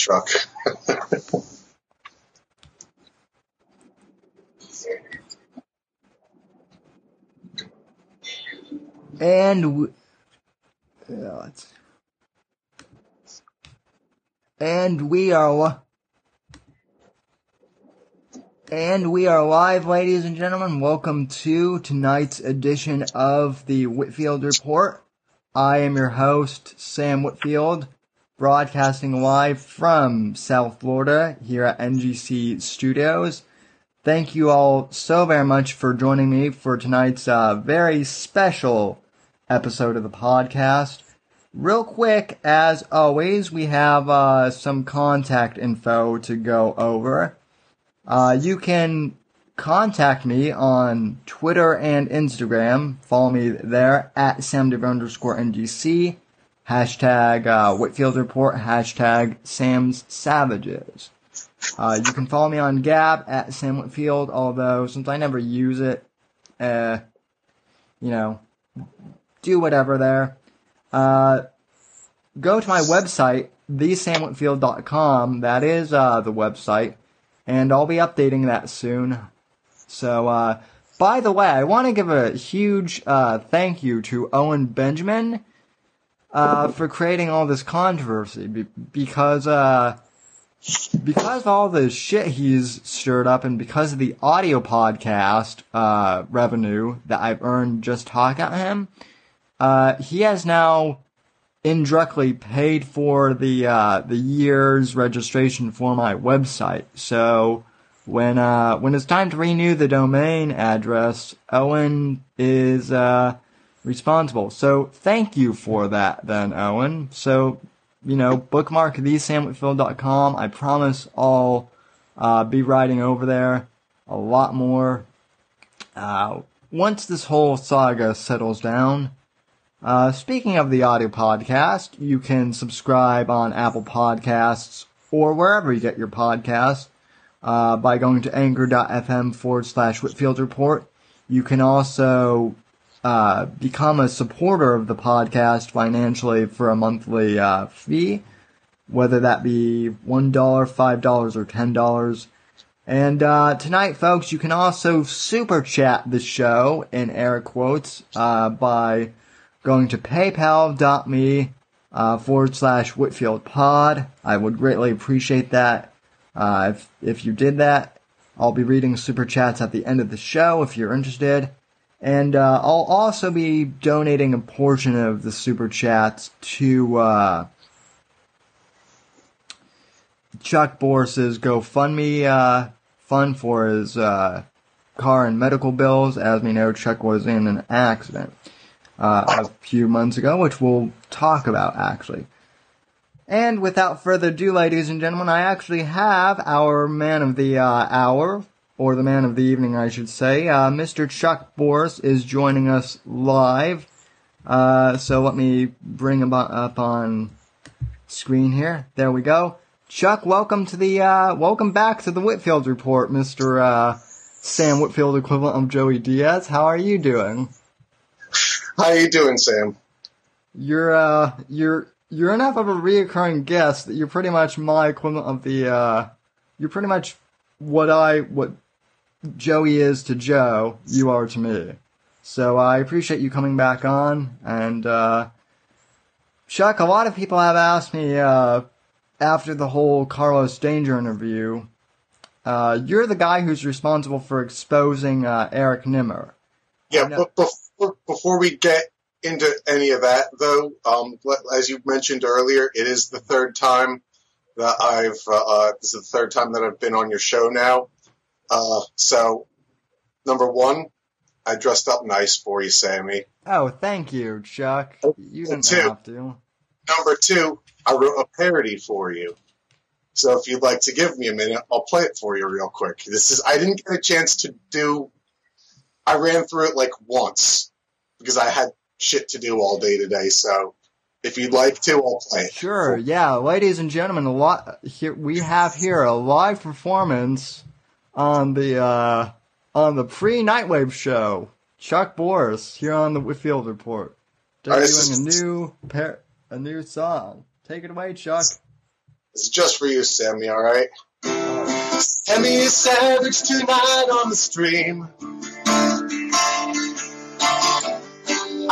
Chuck. And w- yeah, and we are and we are live, ladies and gentlemen. Welcome to tonight's edition of the Whitfield Report. I am your host, Sam Whitfield, broadcasting live from South Florida here at NGC Studios. Thank you all so very much for joining me for tonight's uh, very special episode of the podcast. Real quick, as always, we have uh, some contact info to go over. Uh, you can contact me on Twitter and Instagram. Follow me there at samdiv underscore NGC. Hashtag uh, Whitfield Report. Hashtag Sam's Savages. Uh, you can follow me on Gab at Sam Whitfield, although since I never use it, uh, you know, do whatever there. Uh, go to my website, thesamwhitfield.com. That is, uh, the website. And I'll be updating that soon. So, uh, by the way, I want to give a huge, uh, thank you to Owen Benjamin, uh, for creating all this controversy be- because, uh, because of all the shit he's stirred up and because of the audio podcast, uh, revenue that I've earned just talking at him, uh, he has now indirectly paid for the uh, the year's registration for my website. So when uh, when it's time to renew the domain address, Owen is uh, responsible. So thank you for that, then Owen. So you know, bookmark thesamwhitfield.com. I promise I'll uh, be writing over there a lot more. Uh, once this whole saga settles down, uh, speaking of the audio podcast, you can subscribe on Apple Podcasts or wherever you get your podcasts uh, by going to anchor.fm forward slash Whitfield Report. You can also uh, become a supporter of the podcast financially for a monthly uh, fee, whether that be $1, $5, or $10. And uh, tonight, folks, you can also super chat the show in air quotes uh, by going to paypal.me uh, forward slash Whitfield pod. I would greatly appreciate that. Uh, if, if you did that, I'll be reading super chats at the end of the show if you're interested. And uh, I'll also be donating a portion of the super chats to uh, Chuck Boris's GoFundMe uh, fund for his uh, car and medical bills. As we know, Chuck was in an accident uh, a few months ago, which we'll talk about actually. And without further ado, ladies and gentlemen, I actually have our man of the uh, hour, or the man of the evening, I should say. Uh, Mr. Chuck Boris is joining us live. Uh, so let me bring him up on screen here. There we go. Chuck, welcome to the uh, welcome back to the Whitfield Report, Mr. Uh, Sam Whitfield, equivalent of Joey Diaz. How are you doing? How are you doing, Sam? You're uh, you're you're enough of a reoccurring guest that you're pretty much my equivalent of the uh, you're pretty much what I what Joey is to Joe, you are to me. So I appreciate you coming back on. And uh, Chuck, a lot of people have asked me uh, after the whole Carlos Danger interview. Uh, you're the guy who's responsible for exposing uh, Eric Nimmer. Yeah, but before, before we get into any of that, though, um, as you mentioned earlier, it is the third time that I've uh, uh, this is the third time that I've been on your show now. Uh, so, number one, I dressed up nice for you, Sammy. Oh, thank you, Chuck. You didn't Two. have to. Number two, I wrote a parody for you. So if you'd like to give me a minute, I'll play it for you real quick. This is I didn't get a chance to do. I ran through it like once because I had shit to do all day today. So if you'd like to, I'll play it. Sure, yeah, ladies and gentlemen, a lot here we have here a live performance on the uh on the pre Nightwave show. Chuck Boris here on the Whitfield Report, All right, debuting a new par- a new song. Take it away, Chuck. This is just for you, Sammy, alright? Sammy is savage tonight on the stream.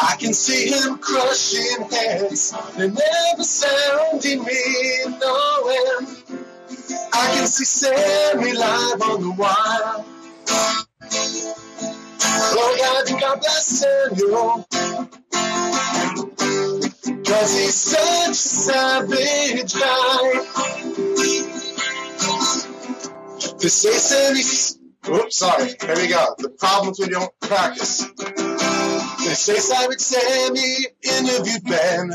I can see him crushing heads and never sounding me no knowing. I can see Sammy live on the wire. Oh God, God bless Samuel. Cause he's such a savage guy. To say Sammy's, oops, sorry, here we go. The problems you don't practice. They say Savage Sammy interviewed Ben.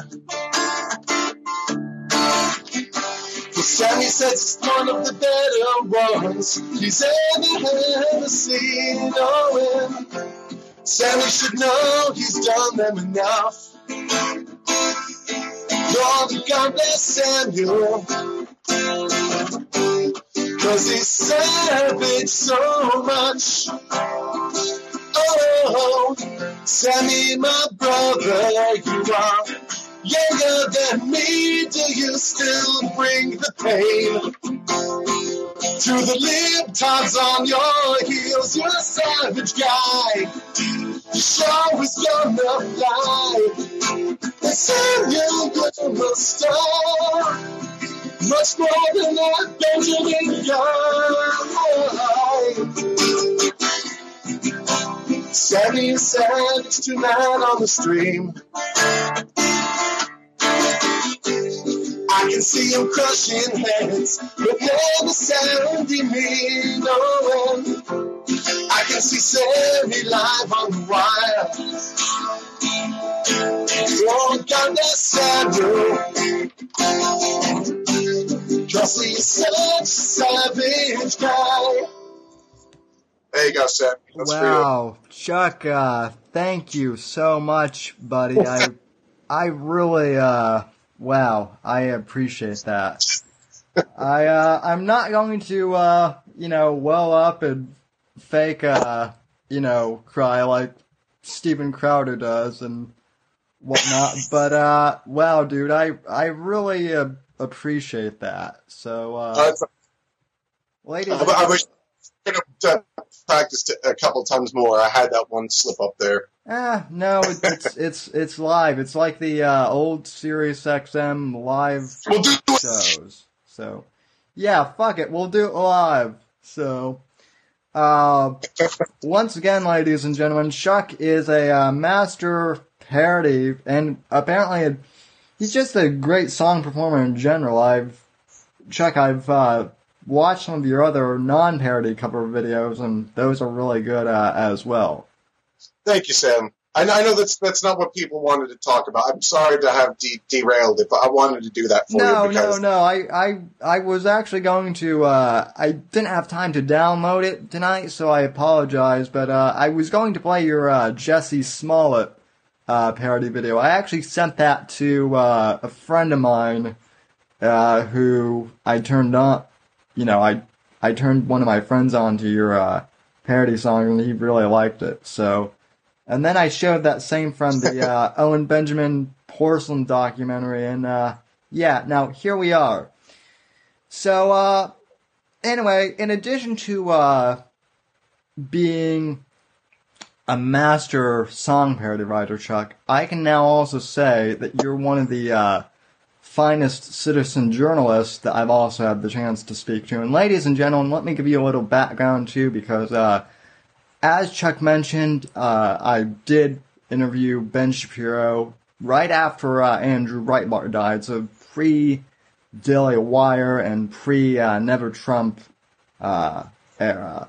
Sammy says it's one of the better ones he's ever, ever seen. Knowing Sammy should know he's done them enough. Lord, God bless Samuel. Cause he's savage so much. Oh, Sammy, my brother, you are younger than me. Do you still bring the pain? To the libtards on your heels, you're a savage guy. The show is gonna fly. The Samuel Glimmer star. Much more than that Benjamin Guy. Is savage tonight on the stream. I can see him crushing heads, but never sounding me knowing. I can see Sammy live on the wire. God, that's Samuel. Cause he's such a savage guy. There you go, Sam. That's wow, Chuck, uh, thank you so much, buddy. I, I really, uh, wow, I appreciate that. I, uh, I'm not going to, uh, you know, well up and fake, uh, you know, cry like Steven Crowder does and whatnot, but, uh, wow, dude, I, I really, uh, appreciate that. So, uh, ladies, I, I wish Have practiced it a couple times more. I had that one slip up there. Ah, no, it's it's it's live. It's like the uh, old Sirius XM live We'll do shows. So, yeah, fuck it, we'll do it live. So, uh, once again, ladies and gentlemen, Chuck is a uh, master parody, and apparently, he's just a great song performer in general. I've Chuck, I've watched some of your other non-parody cover videos, and those are really good uh, as well. Thank you, Sam. I know, I know that's that's not what people wanted to talk about. I'm sorry to have de- derailed it, but I wanted to do that for no, you because no, no. I, I, I was actually going to. Uh, I didn't have time to download it tonight, so I apologize. But uh, I was going to play your uh, Jussie Smollett uh, parody video. I actually sent that to uh, a friend of mine uh, who I turned on. You know, I I turned one of my friends on to your uh, parody song, and he really liked it. So, and then I showed that same friend the uh, Owen Benjamin porcelain documentary, and uh, yeah, now here we are. So, uh, anyway, in addition to uh, being a master song parody writer, Chuck, I can now also say that you're one of the uh, finest citizen journalists that I've also had the chance to speak to. And ladies and gentlemen, let me give you a little background too, because uh, as Chuck mentioned, uh, I did interview Ben Shapiro right after uh, Andrew Breitbart died, so pre Daily Wire and pre uh, Never Trump uh, era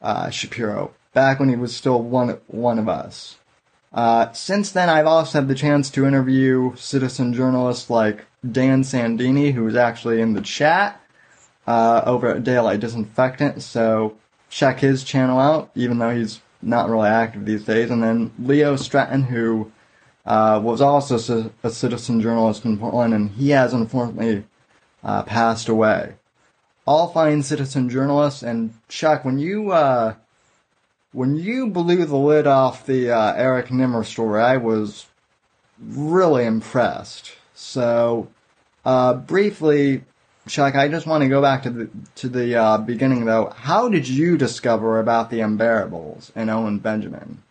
uh, Shapiro, back when he was still one one of us. Uh, since then, I've also had the chance to interview citizen journalists like Dan Sandini, who is actually in the chat uh, over at Daylight Disinfectant. So check his channel out, even though he's not really active these days. And then Leo Stratton, who uh, was also a citizen journalist in Portland, and he has unfortunately uh, passed away. All fine citizen journalists, and Chuck, when you uh, when you blew the lid off the uh, Eric Nimmer story, I was really impressed. So, uh, briefly, Chuck, I just want to go back to the to the uh, beginning though. How did you discover about the Unbearables and Owen Benjamin?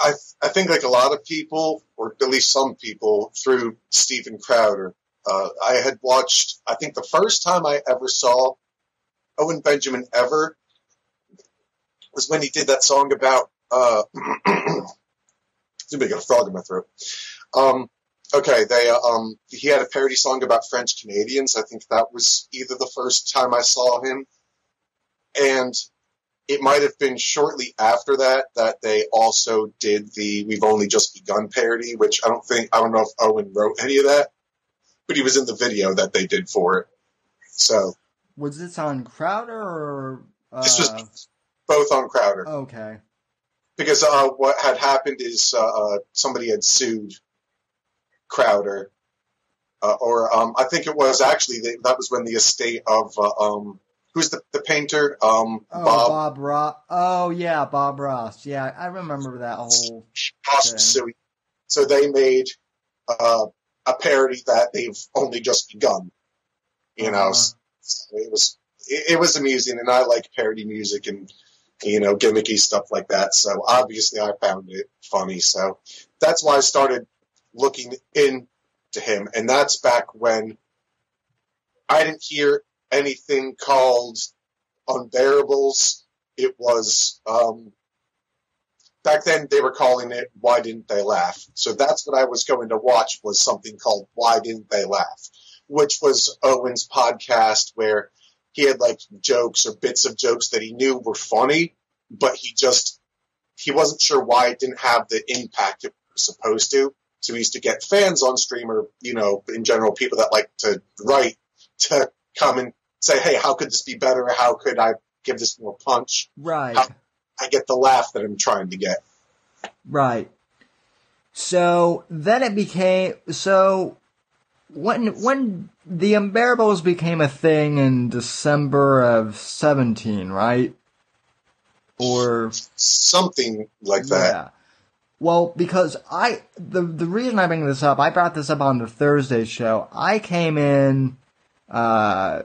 I I think like a lot of people, or at least some people, through Steven Crowder. Uh, I had watched. I think the first time I ever saw Owen Benjamin ever was when he did that song about. Uh, got a frog in my throat. Um, okay, they uh, um, he had a parody song about French Canadians. I think that was either the first time I saw him, and it might have been shortly after that that they also did the "We've Only Just Begun" parody, which I don't think I don't know if Owen wrote any of that, but he was in the video that they did for it. So was this on Crowder or uh... this was both on Crowder? Okay. Because uh, what had happened is uh, uh somebody had sued Crowder, uh, or um, I think it was actually the, that was when the estate of uh, um, who's the, the painter um, oh, Bob Bob Ross. Oh yeah, Bob Ross. Yeah, I remember that whole. So, so they made uh, a parody that they've only just begun. You know, uh-huh. so it was it, it was amusing, and I like parody music and you know gimmicky stuff like that. So obviously, I found it funny. So that's why I started looking into him. And that's back when I didn't hear anything called Unbearables. It was, um, back then they were calling it Why Didn't They Laugh? So that's what I was going to watch was something called Why Didn't They Laugh? Which was Owen's podcast where he had like jokes or bits of jokes that he knew were funny, but he just, he wasn't sure why it didn't have the impact it was supposed to. So he used to get fans on stream or, you know, in general, people that like to write to come and say, hey, how could this be better? How could I give this more punch? Right. How I get the laugh that I'm trying to get. Right. So then it became, so when, when the Unbearables became a thing in December of 17, right? Or something like that. Yeah. Well, because I the the reason I bring this up, I brought this up on the Thursday show. I came in uh,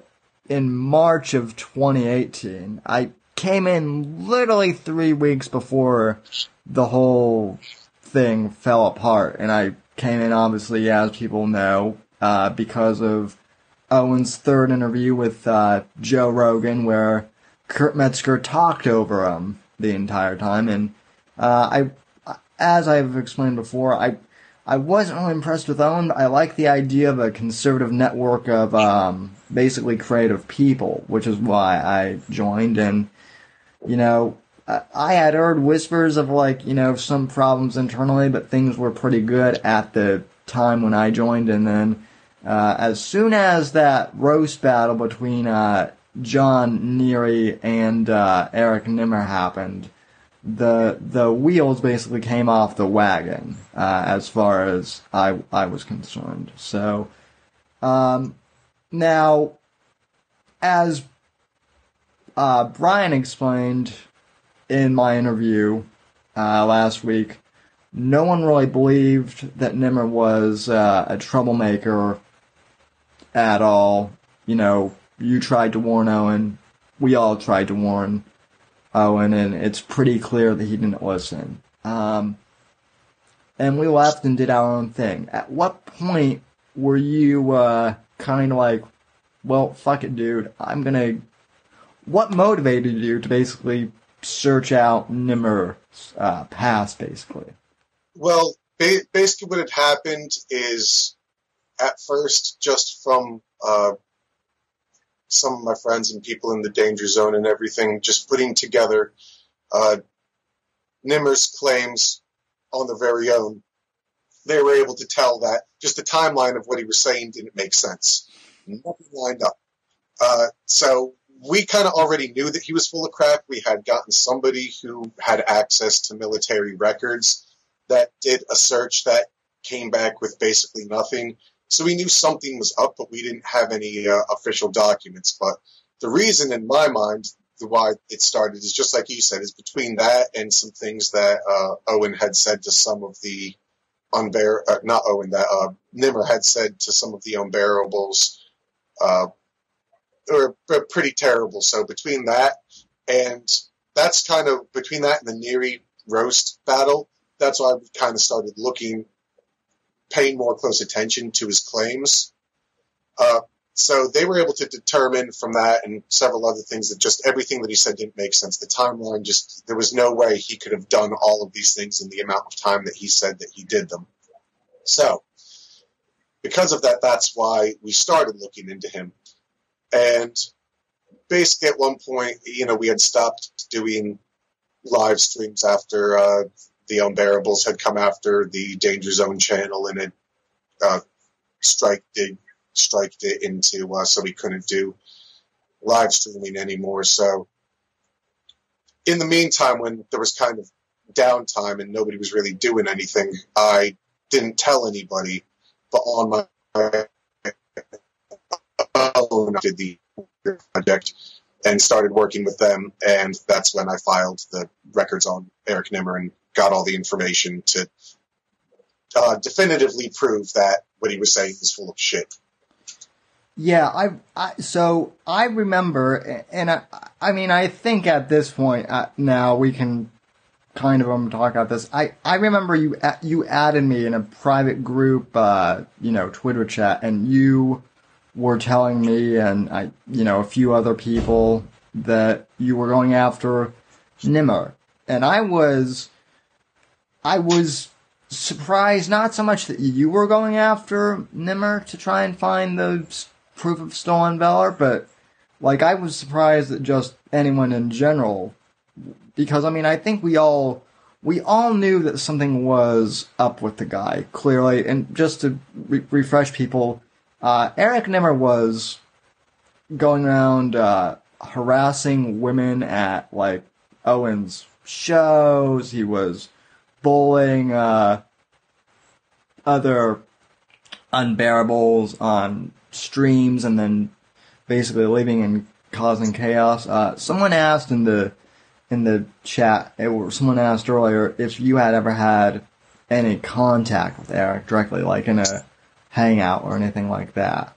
in March of 2018. I came in literally three weeks before the whole thing fell apart, and I came in obviously, as people know, uh, because of Owen's third interview with uh, Joe Rogan, where Kurt Metzger talked over him the entire time, and uh, I as I've explained before, I I wasn't really impressed with Owen. But I like the idea of a conservative network of um, basically creative people, which is why I joined. And you know, I, I had heard whispers of like you know some problems internally, but things were pretty good at the time when I joined. And then uh, as soon as that roast battle between uh, John Neary and uh, Eric Nimmer happened the the wheels basically came off the wagon uh, as far as I I was concerned. So um, now, as uh, Brian explained in my interview last week, no one really believed that Nimmer was a troublemaker at all. You know, you tried to warn Owen. We all tried to warn Owen, and it's pretty clear that he didn't listen. Um, and we left and did our own thing. At what point were you uh, kind of like, well, fuck it, dude, I'm gonna. What motivated you to basically search out Nimmer's uh, past, basically? Well, ba- basically, what had happened is at first, just from uh, some of my friends and people in the danger zone and everything, just putting together uh, Nimmer's claims on their very own. They were able to tell that just the timeline of what he was saying didn't make sense. Nothing lined up. Uh, so we kind of already knew that he was full of crap. We had gotten somebody who had access to military records that did a search that came back with basically nothing. So we knew something was up, but we didn't have any uh, official documents. But the reason, in my mind, why it started is just like you said, is between that and some things that uh, Owen had said to some of the unbear, uh, not Owen, that uh, Nimmer had said to some of the unbearables uh, or pretty terrible. So between that and that's kind of between that and the Neary roast battle, that's why we kind of started looking, paying more close attention to his claims. Uh, so they were able to determine from that and several other things that just everything that he said didn't make sense. The timeline just, there was no way he could have done all of these things in the amount of time that he said that he did them. So, because of that, that's why we started looking into him. And basically, at one point, you know, we had stopped doing live streams after uh, the Unbearables had come after the Danger Zone channel and had uh, striked it, striked it into uh, so we couldn't do live streaming anymore. So, in the meantime, when there was kind of downtime and nobody was really doing anything, I didn't tell anybody, but on my own, I did the project and started working with them. And that's when I filed the records on Eric Nimmer and got all the information to uh, definitively prove that what he was saying was full of shit. Yeah, I, I so I remember, and I, I mean, I think at this point uh, now we can kind of um, talk about this. I, I remember you you added me in a private group, uh, you know, Twitter chat, and you were telling me and I, you know, a few other people that you were going after Nimmer, and I was, I was surprised not so much that you were going after Nimmer to try and find the proof of stolen valor, but like I was surprised that just anyone in general because I mean I think we all we all knew that something was up with the guy clearly, and just to re- refresh people, uh, Eric Nimmer was going around uh, harassing women at like Owen's shows. He was bullying uh, other unbearables on streams, and then basically leaving and causing chaos. Uh, someone asked in the in the chat, someone asked earlier if you had ever had any contact with Eric directly, like in a hangout or anything like that.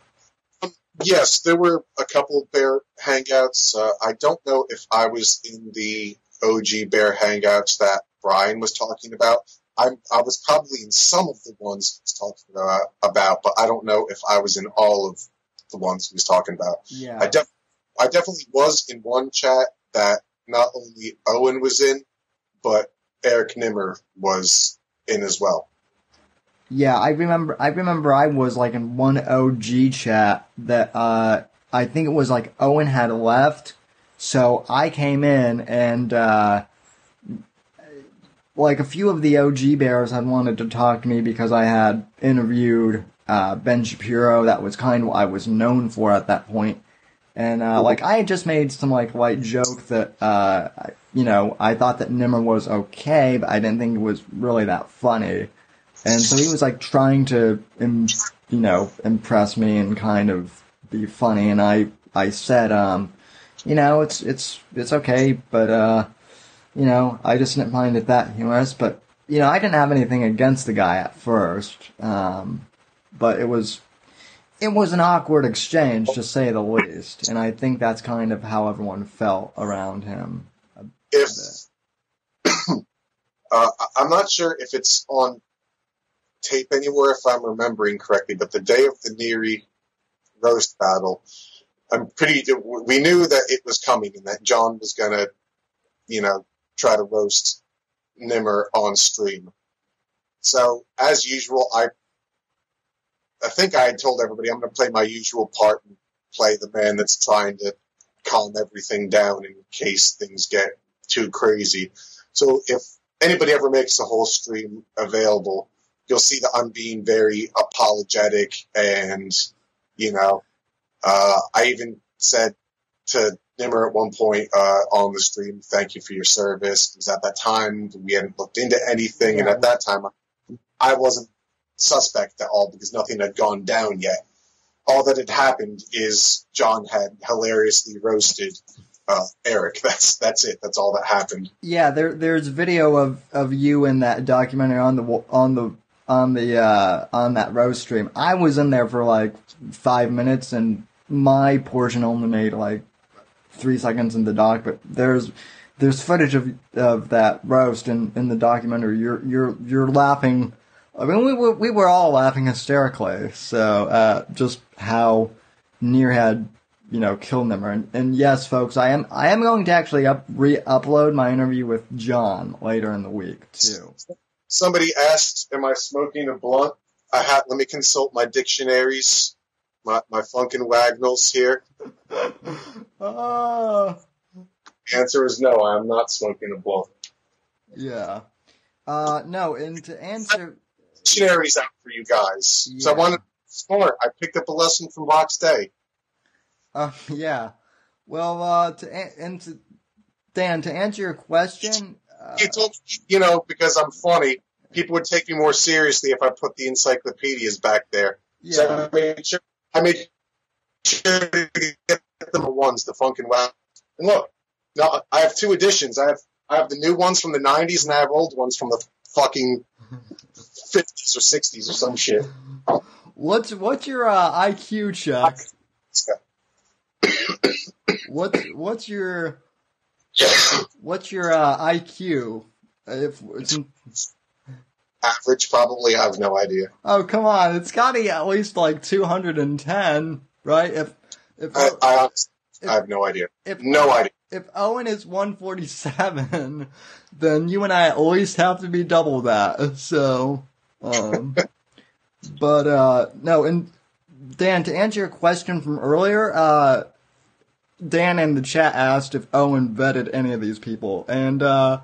Um, yes, there were a couple of bear hangouts. Uh, I don't know if I was in the OG bear hangouts that Brian was talking about. I'm, I was probably in some of the ones he was talking about, about, but I don't know if I was in all of the ones he was talking about. Yeah. I, def- I definitely was in one chat that not only Owen was in, but Eric Nimmer was in as well. Yeah, I remember. I remember I was like in one OG chat that uh, I think it was like Owen had left, so I came in and uh, like a few of the OG bears had wanted to talk to me because I had interviewed uh, Ben Shapiro. That was kind of what I was known for at that point. And uh, like I had just made some like light joke that uh, you know I thought that Nimmer was okay, but I didn't think it was really that funny. And so he was like trying to, Im- you know, impress me and kind of be funny. And I I said, um, you know, it's it's it's okay, but uh, you know, I just didn't find it that humorous. But you know, I didn't have anything against the guy at first, um, but it was it was an awkward exchange to say the least, and I think that's kind of how everyone felt around him. If uh, I'm not sure if it's on tape anywhere, if I'm remembering correctly, but the day of the Neary roast battle, I'm pretty. We knew that it was coming and that John was gonna, you know, try to roast Nimmer on stream. So as usual, I I think I had told everybody I'm going to play my usual part and play the man that's trying to calm everything down in case things get too crazy. So if anybody ever makes the whole stream available, you'll see that I'm being very apologetic and, you know, uh, I even said to Nimmer at one point uh, on the stream, thank you for your service. Because at that time, we hadn't looked into anything. Yeah. And at that time, I wasn't suspect at all because nothing had gone down yet. All that had happened is John had hilariously roasted uh, Eric. That's that's it. That's all that happened. Yeah, there there's video of, of you in that documentary on the on the on the uh, on that roast stream. I was in there for like five minutes, and my portion only made like three seconds in the doc, but there's there's footage of of that roast in, in the documentary. You're you're you're laughing. I mean, we were we were all laughing hysterically. So uh, just how Near had you know killed them. And, and yes, folks, I am I am going to actually up re-upload my interview with John later in the week too. Somebody asked, "Am I smoking a blunt?" I had. Let me consult my dictionaries, my my Funkin' Wagnalls here. uh, the answer is no. I am not smoking a blunt. Yeah. Uh, no, and to answer. Dictionaries out for you guys. Yeah. So I wanted smart. I picked up a lesson from Vox Day. Uh, yeah. Well, uh, to and to Dan, to answer your question, uh, you told you know because I'm funny, people would take me more seriously if I put the encyclopedias back there. Yeah. So I made sure I made sure to get them the ones, the Funkin' Wow. And look, now I have two editions. I have I have the new ones from the '90s, and I have old ones from the fucking 50s or 60s or some shit. What's what's your uh, IQ, Chuck? what's what's your what's your uh, IQ? If average, probably. I have no idea. Oh come on, it's got to be at least like two hundred and ten, right? If if I, I, if, I have no idea. If, no idea. If Owen is one forty seven, then you and I at least have to be double that. So, um, but uh, no, and Dan, to answer your question from earlier, uh, Dan in the chat asked if Owen vetted any of these people, and uh,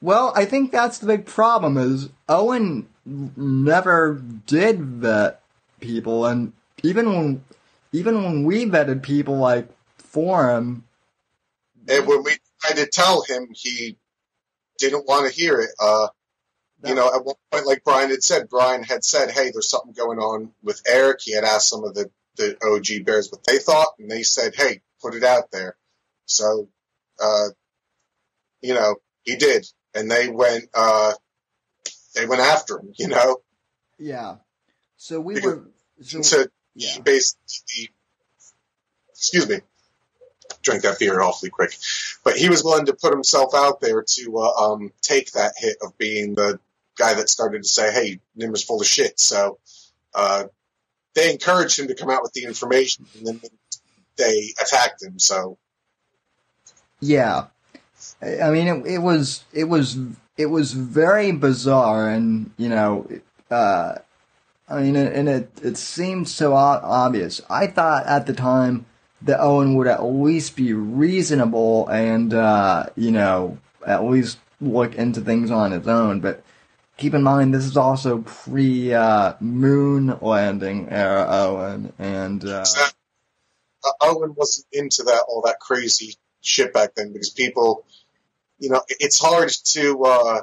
well, I think that's the big problem is Owen never did vet people, and even when even when we vetted people like for him, and when we tried to tell him, he didn't want to hear it. Uh, you know, at one point, like Brian had said, Brian had said, "Hey, there's something going on with Eric." He had asked some of the the OG Bears what they thought, and they said, "Hey, put it out there." So, uh, you know, he did, and they went uh, they went after him. You know. Yeah. So we were. So, so yeah. basically, excuse me, drank that beer awfully quick, but he was willing to put himself out there to uh, um, take that hit of being the guy that started to say, "Hey, Nimmer's full of shit." So uh, they encouraged him to come out with the information, and then they attacked him. So yeah, I mean, it, it was it was it was very bizarre, and you know, uh, I mean, and it it seemed so obvious. I thought at the time that Owen would at least be reasonable and uh, you know at least look into things on his own, but keep in mind this is also pre uh, moon landing era Owen, and uh, Owen wasn't into that all that crazy shit back then because people, you know, it's hard to. Uh,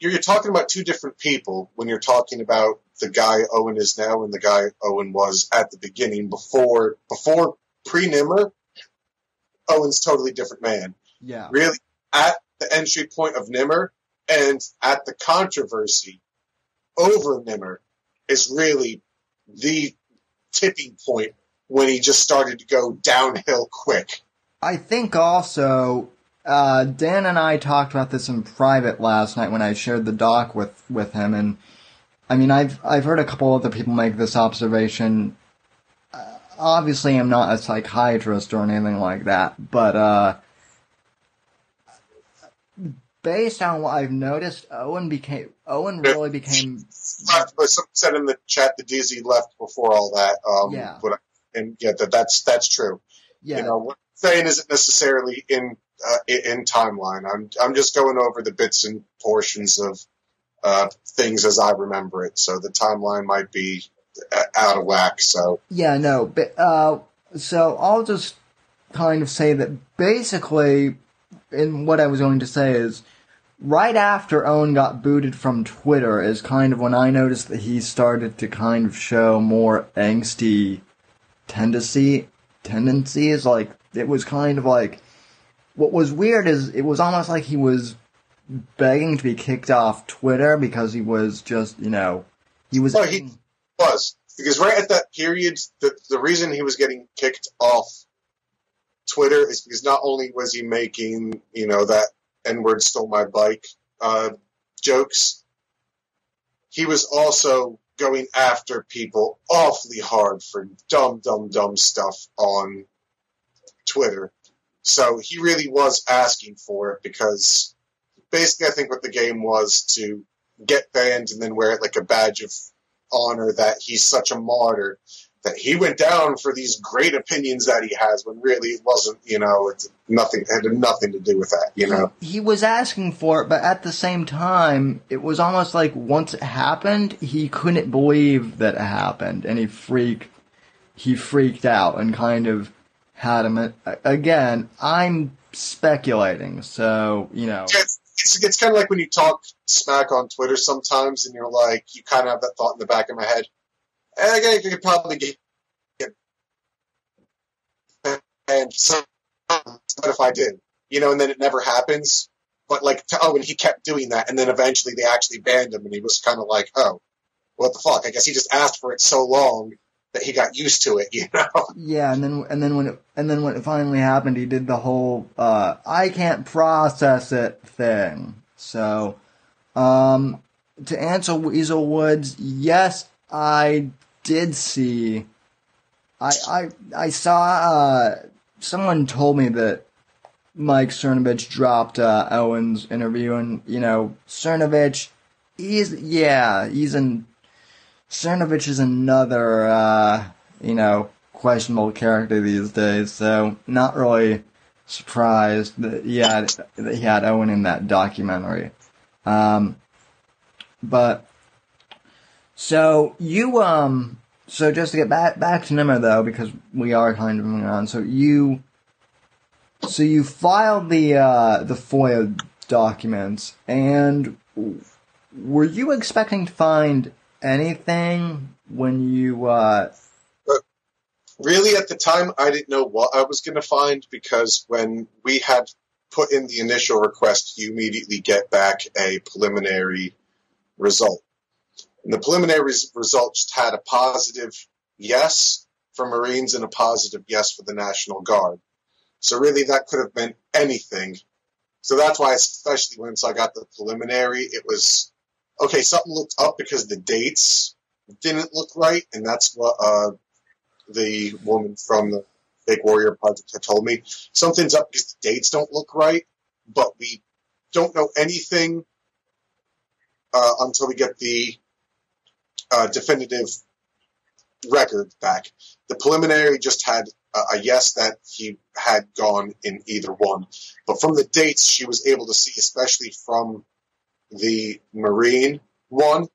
you're, you're talking about two different people when you're talking about the guy Owen is now and the guy Owen was at the beginning before before pre Nimmer. Owen's totally different man. Yeah. Really, at the entry point of Nimmer, and at the controversy over Nimmer is really the tipping point when he just started to go downhill quick. I think also uh, Dan and I talked about this in private last night when I shared the doc with, with him, and I mean I've I've heard a couple other people make this observation. Uh, obviously, I'm not a psychiatrist or anything like that, but uh, based on what I've noticed, Owen became Owen really became. But someone said in the chat the DZ left before all that. Um, yeah. But, and yeah, that, that's that's true. Yeah. You know, what I'm saying isn't necessarily in uh, in timeline. I'm I'm just going over the bits and portions of uh, things as I remember it. So the timeline might be uh, out of whack. So yeah, no, but uh, so I'll just kind of say that basically and what I was going to say is, right after Owen got booted from Twitter is kind of when I noticed that he started to kind of show more angsty tendency tendencies. Like it was kind of like what was weird is it was almost like he was begging to be kicked off Twitter because he was just you know he was. Well, he was because right at that period, the the reason he was getting kicked off Twitter is because not only was he making you know that N word stole my bike uh, jokes, he was also going after people awfully hard for dumb, dumb, dumb stuff on Twitter. So he really was asking for it because basically I think what the game was to get banned and then wear it like a badge of honor that he's such a martyr that he went down for these great opinions that he has when really it wasn't, you know, it's nothing, it had nothing to do with that, you know? He was asking for it, but at the same time, it was almost like once it happened, he couldn't believe that it happened and he freaked, he freaked out and kind of had him, again, I'm speculating, so, you know. It's, it's, it's kind of like when you talk smack on Twitter sometimes and you're like, you kind of have that thought in the back of my head and I could probably get, get and so what if I did? You know, and then it never happens. But like, oh, and he kept doing that, and then eventually they actually banned him, and he was kind of like, oh, what the fuck? I guess he just asked for it so long that he got used to it, you know? Yeah, and then and then when it and then when it finally happened, he did the whole uh, "I can't process it" thing. So, um, to answer Weasel Woods, yes, I did see. I I I saw. Uh, someone told me that Mike Cernovich dropped uh, Owen's interview, and you know Cernovich, he's yeah, he's an Cernovich is another uh, you know questionable character these days. So not really surprised that he had that he had Owen in that documentary. Um, but so you um so just to get back back to Nimmer though, because we are kind of moving on. So you so you filed the uh the FOIA documents and were you expecting to find anything when you uh really at the time I didn't know what I was going to find because when we had put in the initial request you immediately get back a preliminary result and the preliminary res- results had a positive yes for Marines and a positive yes for the National Guard. So really that could have been anything. So that's why, especially once I got the preliminary, it was, okay, something looked up because the dates didn't look right. And that's what, uh, the woman from the Fake Warrior Project had told me. Something's up because the dates don't look right, but we don't know anything, uh, until we get the uh, definitive record back. The preliminary just had a, a yes that he had gone in either one. But from the dates, she was able to see, especially from the Marine one,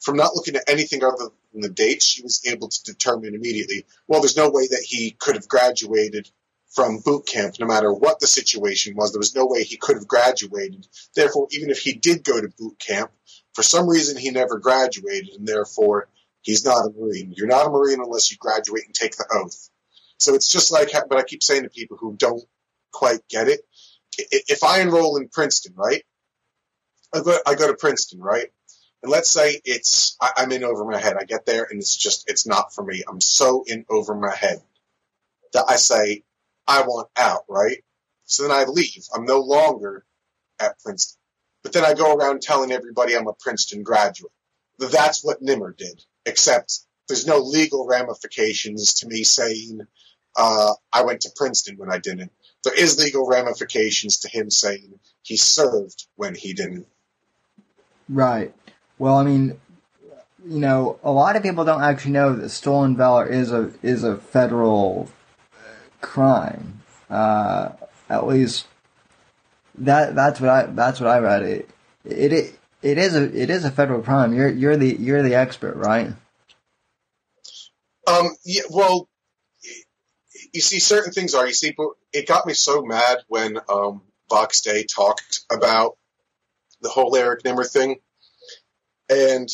from not looking at anything other than the dates, she was able to determine immediately, well, there's no way that he could have graduated from boot camp, no matter what the situation was. There was no way he could have graduated. Therefore, even if he did go to boot camp, for some reason, he never graduated, and therefore he's not a Marine. You're not a Marine unless you graduate and take the oath. So it's just like, but I keep saying to people who don't quite get it, if I enroll in Princeton, right? I go, I go to Princeton, right? And let's say it's, I'm in over my head. I get there and it's just, it's not for me. I'm so in over my head that I say, I want out, right? So then I leave. I'm no longer at Princeton. But then I go around telling everybody I'm a Princeton graduate. That's what Nimmer did, except there's no legal ramifications to me saying uh, I went to Princeton when I didn't. There is legal ramifications to him saying he served when he didn't. Right. Well, I mean, you know, a lot of people don't actually know that stolen valor is a is a federal crime. Uh, at least that that's what I that's what I read. It it it, it is a it is a federal crime. You're you're the you're the expert, right? Um. Yeah. Well, you see, certain things are. You see, but it got me so mad when um Vox Day talked about the whole Eric Nimmer thing, and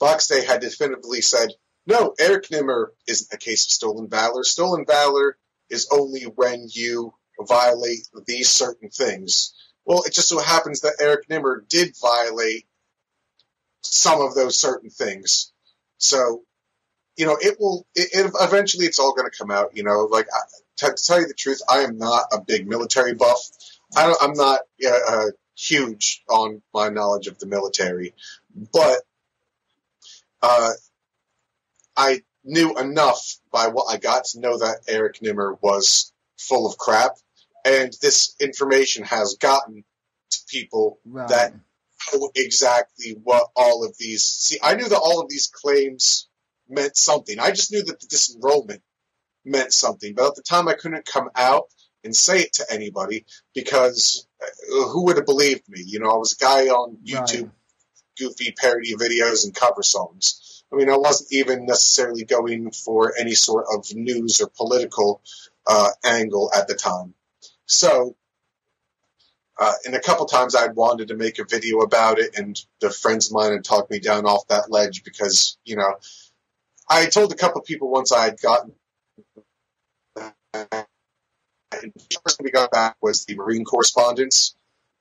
Vox Day had definitively said, "No, Eric Nimmer isn't a case of stolen valor. Stolen valor is only when you violate these certain things. Well, it just so happens that Eric Nimmer did violate some of those certain things. So you know, it will. It, it eventually, it's all going to come out. You know, like I, to tell you the truth, I am not a big military buff. I I'm not uh, huge on my knowledge of the military, but uh, I knew enough by what I got to know that Eric Nimmer was full of crap, and this information has gotten to people Right. that know exactly what all of these. See, I knew that all of these claims meant something. I just knew that the disenrollment meant something, but at the time I couldn't come out and say it to anybody because uh, who would have believed me? You know, I was a guy on YouTube, Right. goofy parody videos and cover songs. I mean, I wasn't even necessarily going for any sort of news or political uh, angle at the time. So, uh, and a couple times I'd wanted to make a video about it, and the friends of mine had talked me down off that ledge because, you know, I told a couple people once I had gotten. And the first thing we got back was the Marine correspondence,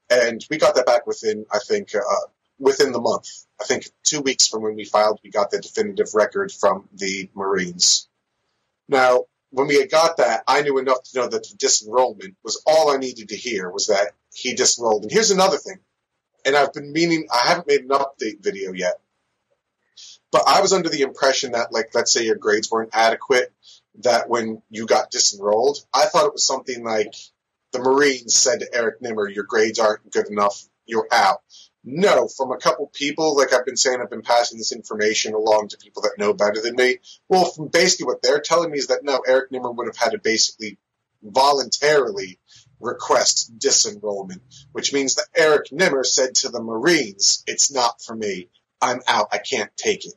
and we got that back within, I think, uh, within the month. I think two weeks from when we filed, we got the definitive record from the Marines. Now, when we had got that, I knew enough to know that the disenrollment was all I needed to hear was that he disenrolled. And here's another thing, and I've been meaning I haven't made an update video yet, but I was under the impression that, like, let's say your grades weren't adequate, that when you got disenrolled, I thought it was something like the Marines said to Eric Nimmer, "Your grades aren't good enough, you're out." No, from a couple people, like I've been saying, I've been passing this information along to people that know better than me. Well, from basically what they're telling me is that no, Eric Nimmer would have had to basically voluntarily request disenrollment, which means that Eric Nimmer said to the Marines, "It's not for me. I'm out. I can't take it."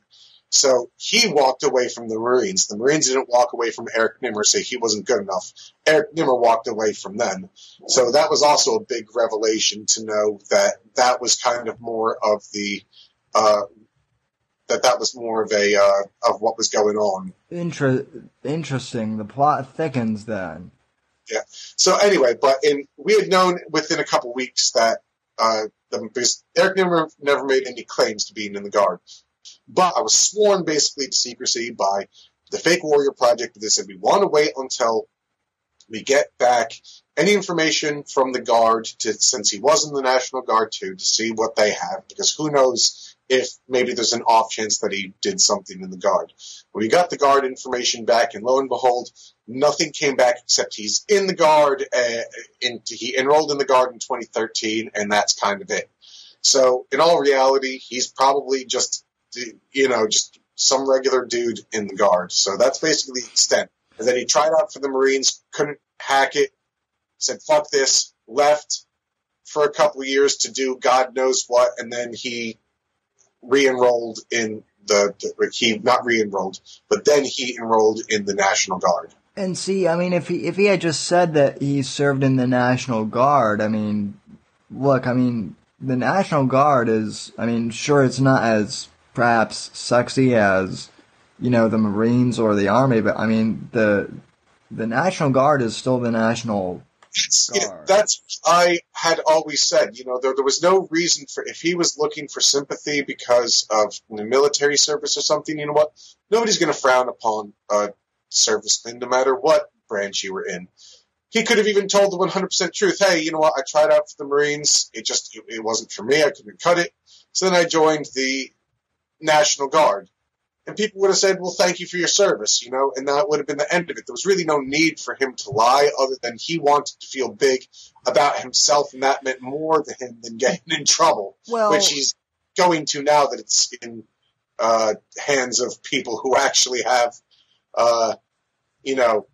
So he walked away from the Marines. The Marines didn't walk away from Eric Nimmer, say he wasn't good enough. Eric Nimmer walked away from them. So that was also a big revelation to know that that was kind of more of the, uh, that that was more of a, uh, of what was going on. Inter- interesting. The plot thickens then. Yeah. So anyway, but in, we had known within a couple weeks that, uh, the, Eric Nimmer never made any claims to being in the Guard. But I was sworn basically to secrecy by the Fake Warrior Project. They said we want to wait until we get back any information from the Guard to, since he was in the National Guard too, to see what they have, because who knows if maybe there's an off chance that he did something in the Guard. We got the Guard information back, and lo and behold, nothing came back except he's in the Guard. Uh, in, he enrolled in the Guard in 2013, and that's kind of it. So, in all reality, he's probably just, you know, just some regular dude in the Guard. So that's basically the extent. And then he tried out for the Marines, couldn't hack it, said fuck this, left for a couple years to do God knows what, and then he re-enrolled in the, the he not re-enrolled, but then he enrolled in the National Guard. And see, I mean, if he if he had just said that he served in the National Guard, I mean, look, I mean, the National Guard is, I mean, sure, it's not as perhaps sexy as, you know, the Marines or the Army, but I mean, the the National Guard is still the National. That's I had always said. You know, there there was no reason for if he was looking for sympathy because of the military service or something. You know what? Nobody's going to frown upon a serviceman, no matter what branch you were in. He could have even told the 100% truth. Hey, you know what? I tried out for the Marines. It just it, it wasn't for me. I couldn't cut it. So then I joined the National Guard. And people would have said, well, thank you for your service, you know, and that would have been the end of it. There was really no need for him to lie other than he wanted to feel big about himself, and that meant more to him than getting in trouble, Well, which he's going to now that it's in uh, hands of people who actually have, uh, you know,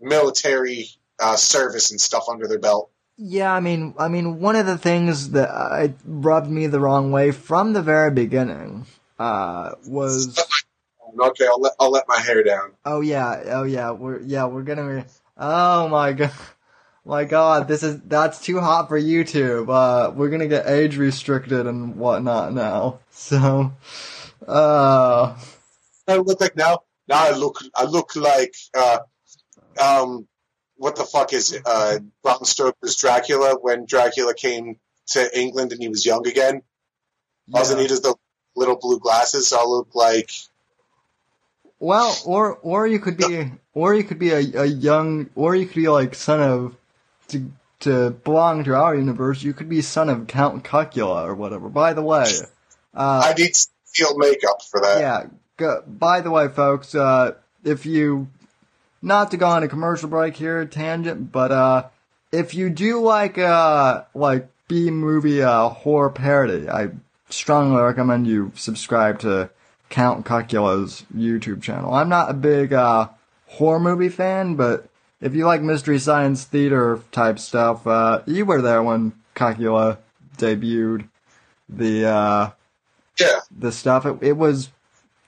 military uh, service and stuff under their belt. Yeah, I mean, I mean, one of the things that uh, rubbed me the wrong way from the very beginning uh, was, Okay, I'll let I'll let my hair down. oh yeah, oh yeah, we're yeah, we're gonna, oh my god, my god, this is that's too hot for YouTube. Uh, we're gonna get age restricted and whatnot now. So, uh, I look like now. Now I look I look like uh, um, what the fuck is it? Uh, Bram Stoker's Dracula when Dracula came to England and he was young again. All yeah. need is the little blue glasses. So I look like Well, or or you could be, or you could be a, a young, or you could be like son of, to to belong to our universe. You could be son of Count Cuckula or whatever. By the way, uh, I need field makeup for that. yeah. Go, by the way, folks, uh, if you not to go on a commercial break here, tangent, but uh, if you do like uh like B movie uh horror parody, I strongly recommend you subscribe to Count Cuckula's YouTube channel. I'm not a big uh horror movie fan, but if you like mystery science theater type stuff, uh, you were there when Cuckula debuted the uh Yeah. the stuff. It, it was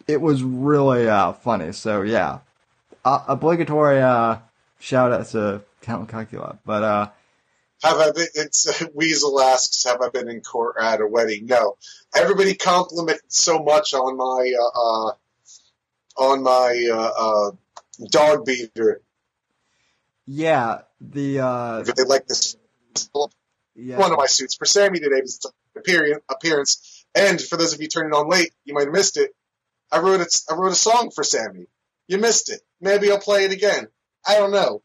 it was really uh funny. So yeah, uh, obligatory uh shout out to Count Cuckula. But uh Have I been? It's Weasel asks, "Have I been in court at a wedding?" No. Everybody complimented so much on my uh, uh on my uh, uh dog beater. yeah, the uh They like this yeah one of my suits for Sammy today was appearance. Appearance, and for those of you turning on late, you might have missed it. I wrote it. I wrote a song for Sammy. You missed it. Maybe I'll play it again. I don't know.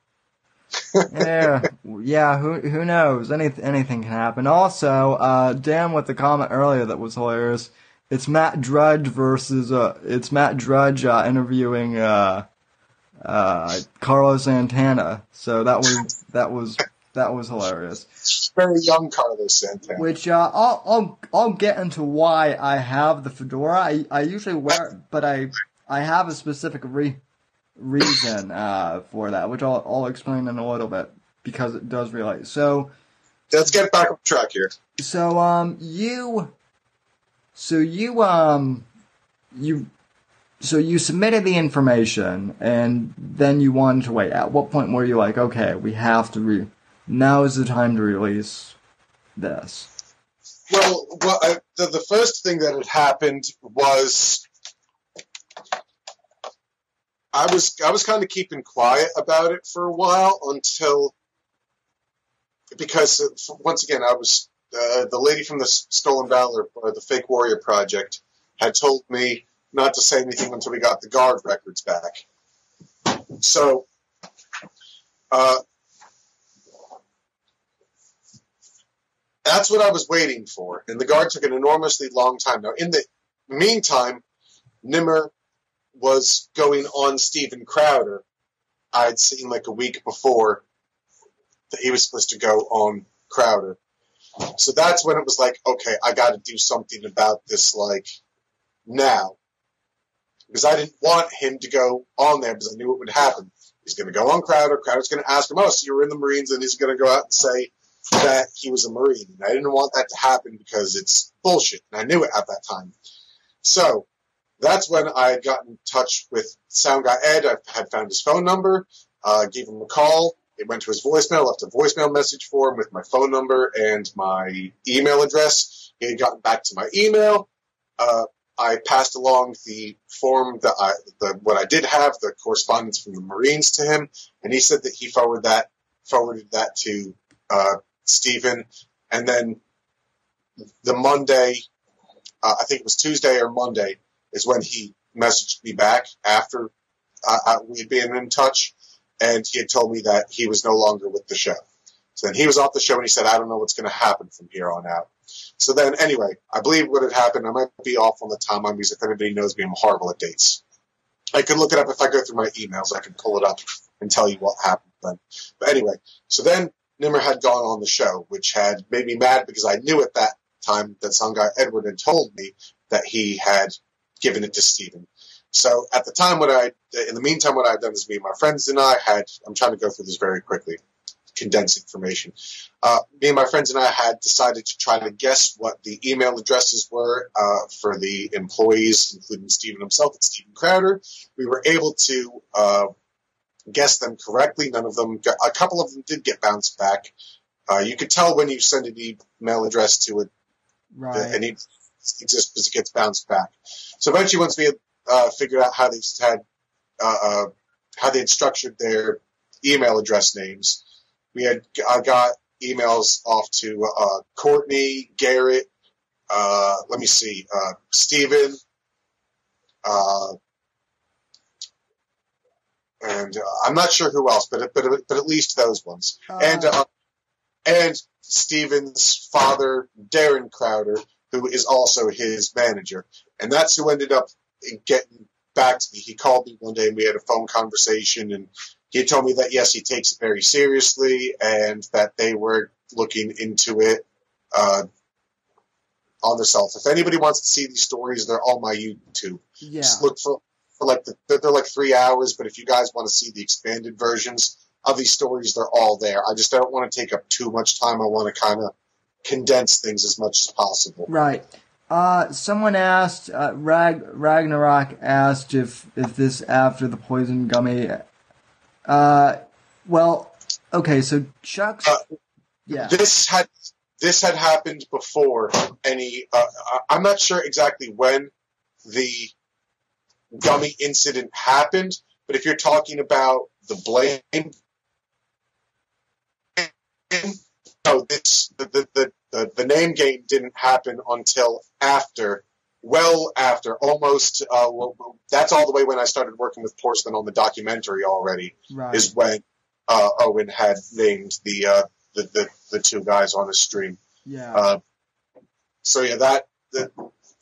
Yeah, yeah. Who who knows? Any anything can happen. Also, uh, Dan with the comment earlier that was hilarious. It's Matt Drudge versus uh, it's Matt Drudge uh, interviewing uh, uh, Carlos Santana. So that was that was that was hilarious. Very young Carlos Santana. Which uh, I'll I'll I'll get into why I have the fedora. I, I usually wear, it, but I I have a specific re- reason uh, for that, which I'll I'll explain in a little bit because it does relate. So Let's get back on track here. so um you so you um you so you submitted the information and then you wanted to wait. At what point were you like, okay, we have to re now is the time to release this? Well, well I, the, the first thing that had happened was I was I was kind of keeping quiet about it for a while until because uh, once again I was uh, the lady from the Stolen Valor or the Fake Warrior Project had told me not to say anything until we got the guard records back. So. Uh, that's what I was waiting for, and the guard took an enormously long time. Now, in the meantime, Nimmer was going on Steven Crowder. I'd seen like a week before that he was supposed to go on Crowder. So that's when it was like, okay, I got to do something about this, like now, because I didn't want him to go on there because I knew it would happen. He's going to go on Crowder. Crowder's going to ask him, "Oh, so you were in the Marines?" And he's going to go out and say that he was a Marine. And I didn't want that to happen because it's bullshit, and I knew it at that time. So that's when I had gotten in touch with sound guy Ed. I had found his phone number, uh, gave him a call. It went to his voicemail, left a voicemail message for him with my phone number and my email address. He had gotten back to my email. Uh, I passed along the form that I, the, what I did have, the correspondence from the Marines to him, and he said that he forwarded that, forwarded that to, uh, Steven. And then the Monday, uh, I think it was Tuesday or Monday, is when he messaged me back after uh, uh, we had been in touch, and he had told me that he was no longer with the show. So then he was off the show, and he said, "I don't know what's going to happen from here on out." So then, anyway, I believe what had happened. I might be off on the timeline because if anybody knows me, I'm horrible at dates. I could look it up if I go through my emails. I can pull it up and tell you what happened then. But anyway, so then Nimmer had gone on the show, which had made me mad because I knew at that time that some guy Edward had told me that he had given it to Steven. So at the time, what I, in the meantime, what I've done is me and my friends and I had, I'm trying to go through this very quickly, condense information. Uh, me and my friends and I had decided to try to guess what the email addresses were uh, for the employees, including Steven himself and Steven Crowder. We were able to uh, guess them correctly. None of them, got, a couple of them did get bounced back. Uh, you could tell when you send an email address to it, Right. it exists because it gets bounced back. So eventually, once we had uh, figured out how they had uh, uh, how they had structured their email address names, we had I got emails off to uh, Courtney, Garrett, uh, let me see, uh, Steven, uh, and uh, I'm not sure who else, but but but at least those ones. And uh, and Steven's father, Darren Crowder, who is also his manager, and that's who ended up getting back to me. He called me one day and we had a phone conversation, and he told me that yes, he takes it very seriously, and that they were looking into it. Uh, on themselves. If anybody wants to see these stories, they're on my YouTube. yeah. Just look for, for like the, they're, they're like three hours, but if you guys want to see the expanded versions of these stories, they're all there. I just don't want to take up too much time. I want to kind of condense things as much as possible. Right. Uh, someone asked, uh, Rag, Ragnarok asked if, if this after the poison gummy, uh, well, okay, so Chuck's, Uh, yeah, This had this had happened before any. Uh, I'm not sure exactly when the gummy incident happened, but if you're talking about the blame, no, this the the, the, the, the name game didn't happen until after. Well, after almost, uh, well, that's all the way when I started working with Porcelain on the documentary already right, is when uh, Owen had named the, uh, the the the two guys on his stream. yeah, Uh, so yeah, that the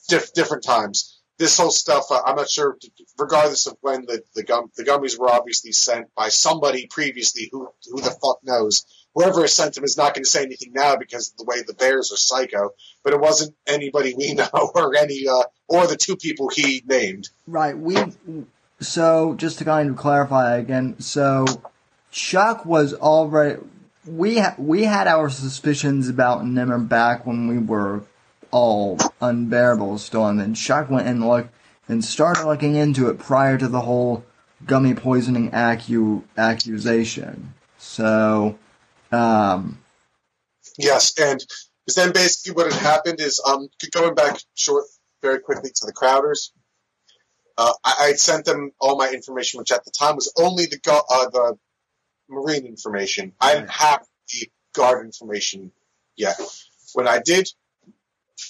diff, different times. This whole stuff, uh, I'm not sure. Regardless of when the the gum the gummies were obviously sent by somebody previously, who who the fuck knows. Whoever sent him is not going to say anything now because of the way the Bears are psycho. But it wasn't anybody we know or any uh, or the two people he named. right, we, so just to kind of clarify again, so Chuck was already, we, ha- we had our suspicions about Nimmer back when we were all unbearable still, and then Chuck went and looked and started looking into it prior to the whole gummy poisoning accu- accusation. So, um, Yes, and then basically what had happened is um going back short very quickly to the Crowders. Uh, I, I had sent them all my information, which at the time was only the gu- uh, the marine information. I didn't have the guard information yet. When I did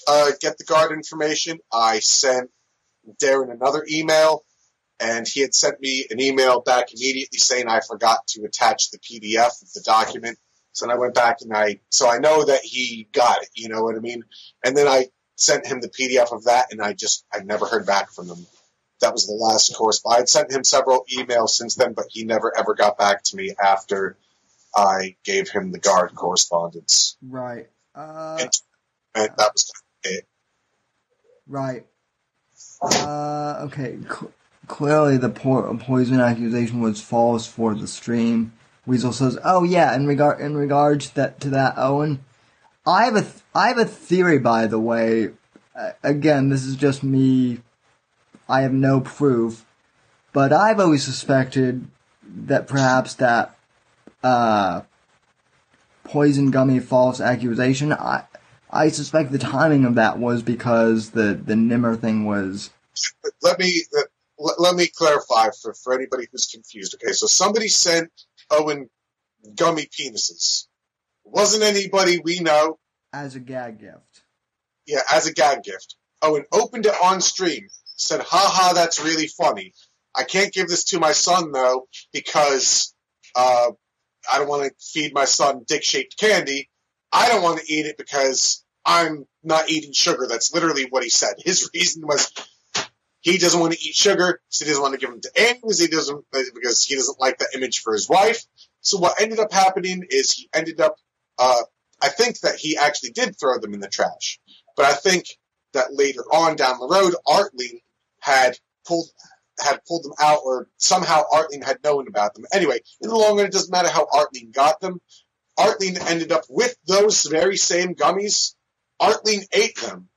uh, get the guard information, I sent Darren another email, and he had sent me an email back immediately saying I forgot to attach the PDF of the document. So then I went back and I, so I know that he got it, you know what I mean? And then I sent him the PDF of that and I just, I never heard back from him. That was the last course. I had sent him several emails since then, but he never ever got back to me after I gave him the guard correspondence. right, uh, And, and that was it. Right. Uh, okay. Clearly, the po- poison accusation was false for the stream. Weasel says, "Oh yeah." In regard in regards to that to that, Owen, I have a th- I have a theory. By the way, uh, again, this is just me. I have no proof, but I've always suspected that perhaps that uh, poison gummy false accusation. I I suspect the timing of that was because the the Nimmer thing was let me let, let me clarify for, for anybody who's confused. Okay, so somebody sent Owen gummy penises. Wasn't anybody we know? as a gag gift. Yeah, as a gag gift. Owen opened it on stream. Said, "Ha ha, that's really funny. I can't give this to my son though because uh, I don't want to feed my son dick-shaped candy. I don't want to eat it because I'm not eating sugar. That's literally what he said. His reason was he doesn't want to eat sugar, so he doesn't want to give them to Annie because he doesn't because he doesn't like the image for his wife. So what ended up happening is he ended up. Uh, I think that he actually did throw them in the trash, but I think that later on down the road, Artling had pulled had pulled them out, or somehow Artling had known about them. Anyway, in the long run, it doesn't matter how Artling got them. Artling ended up with those very same gummies. Artling ate them,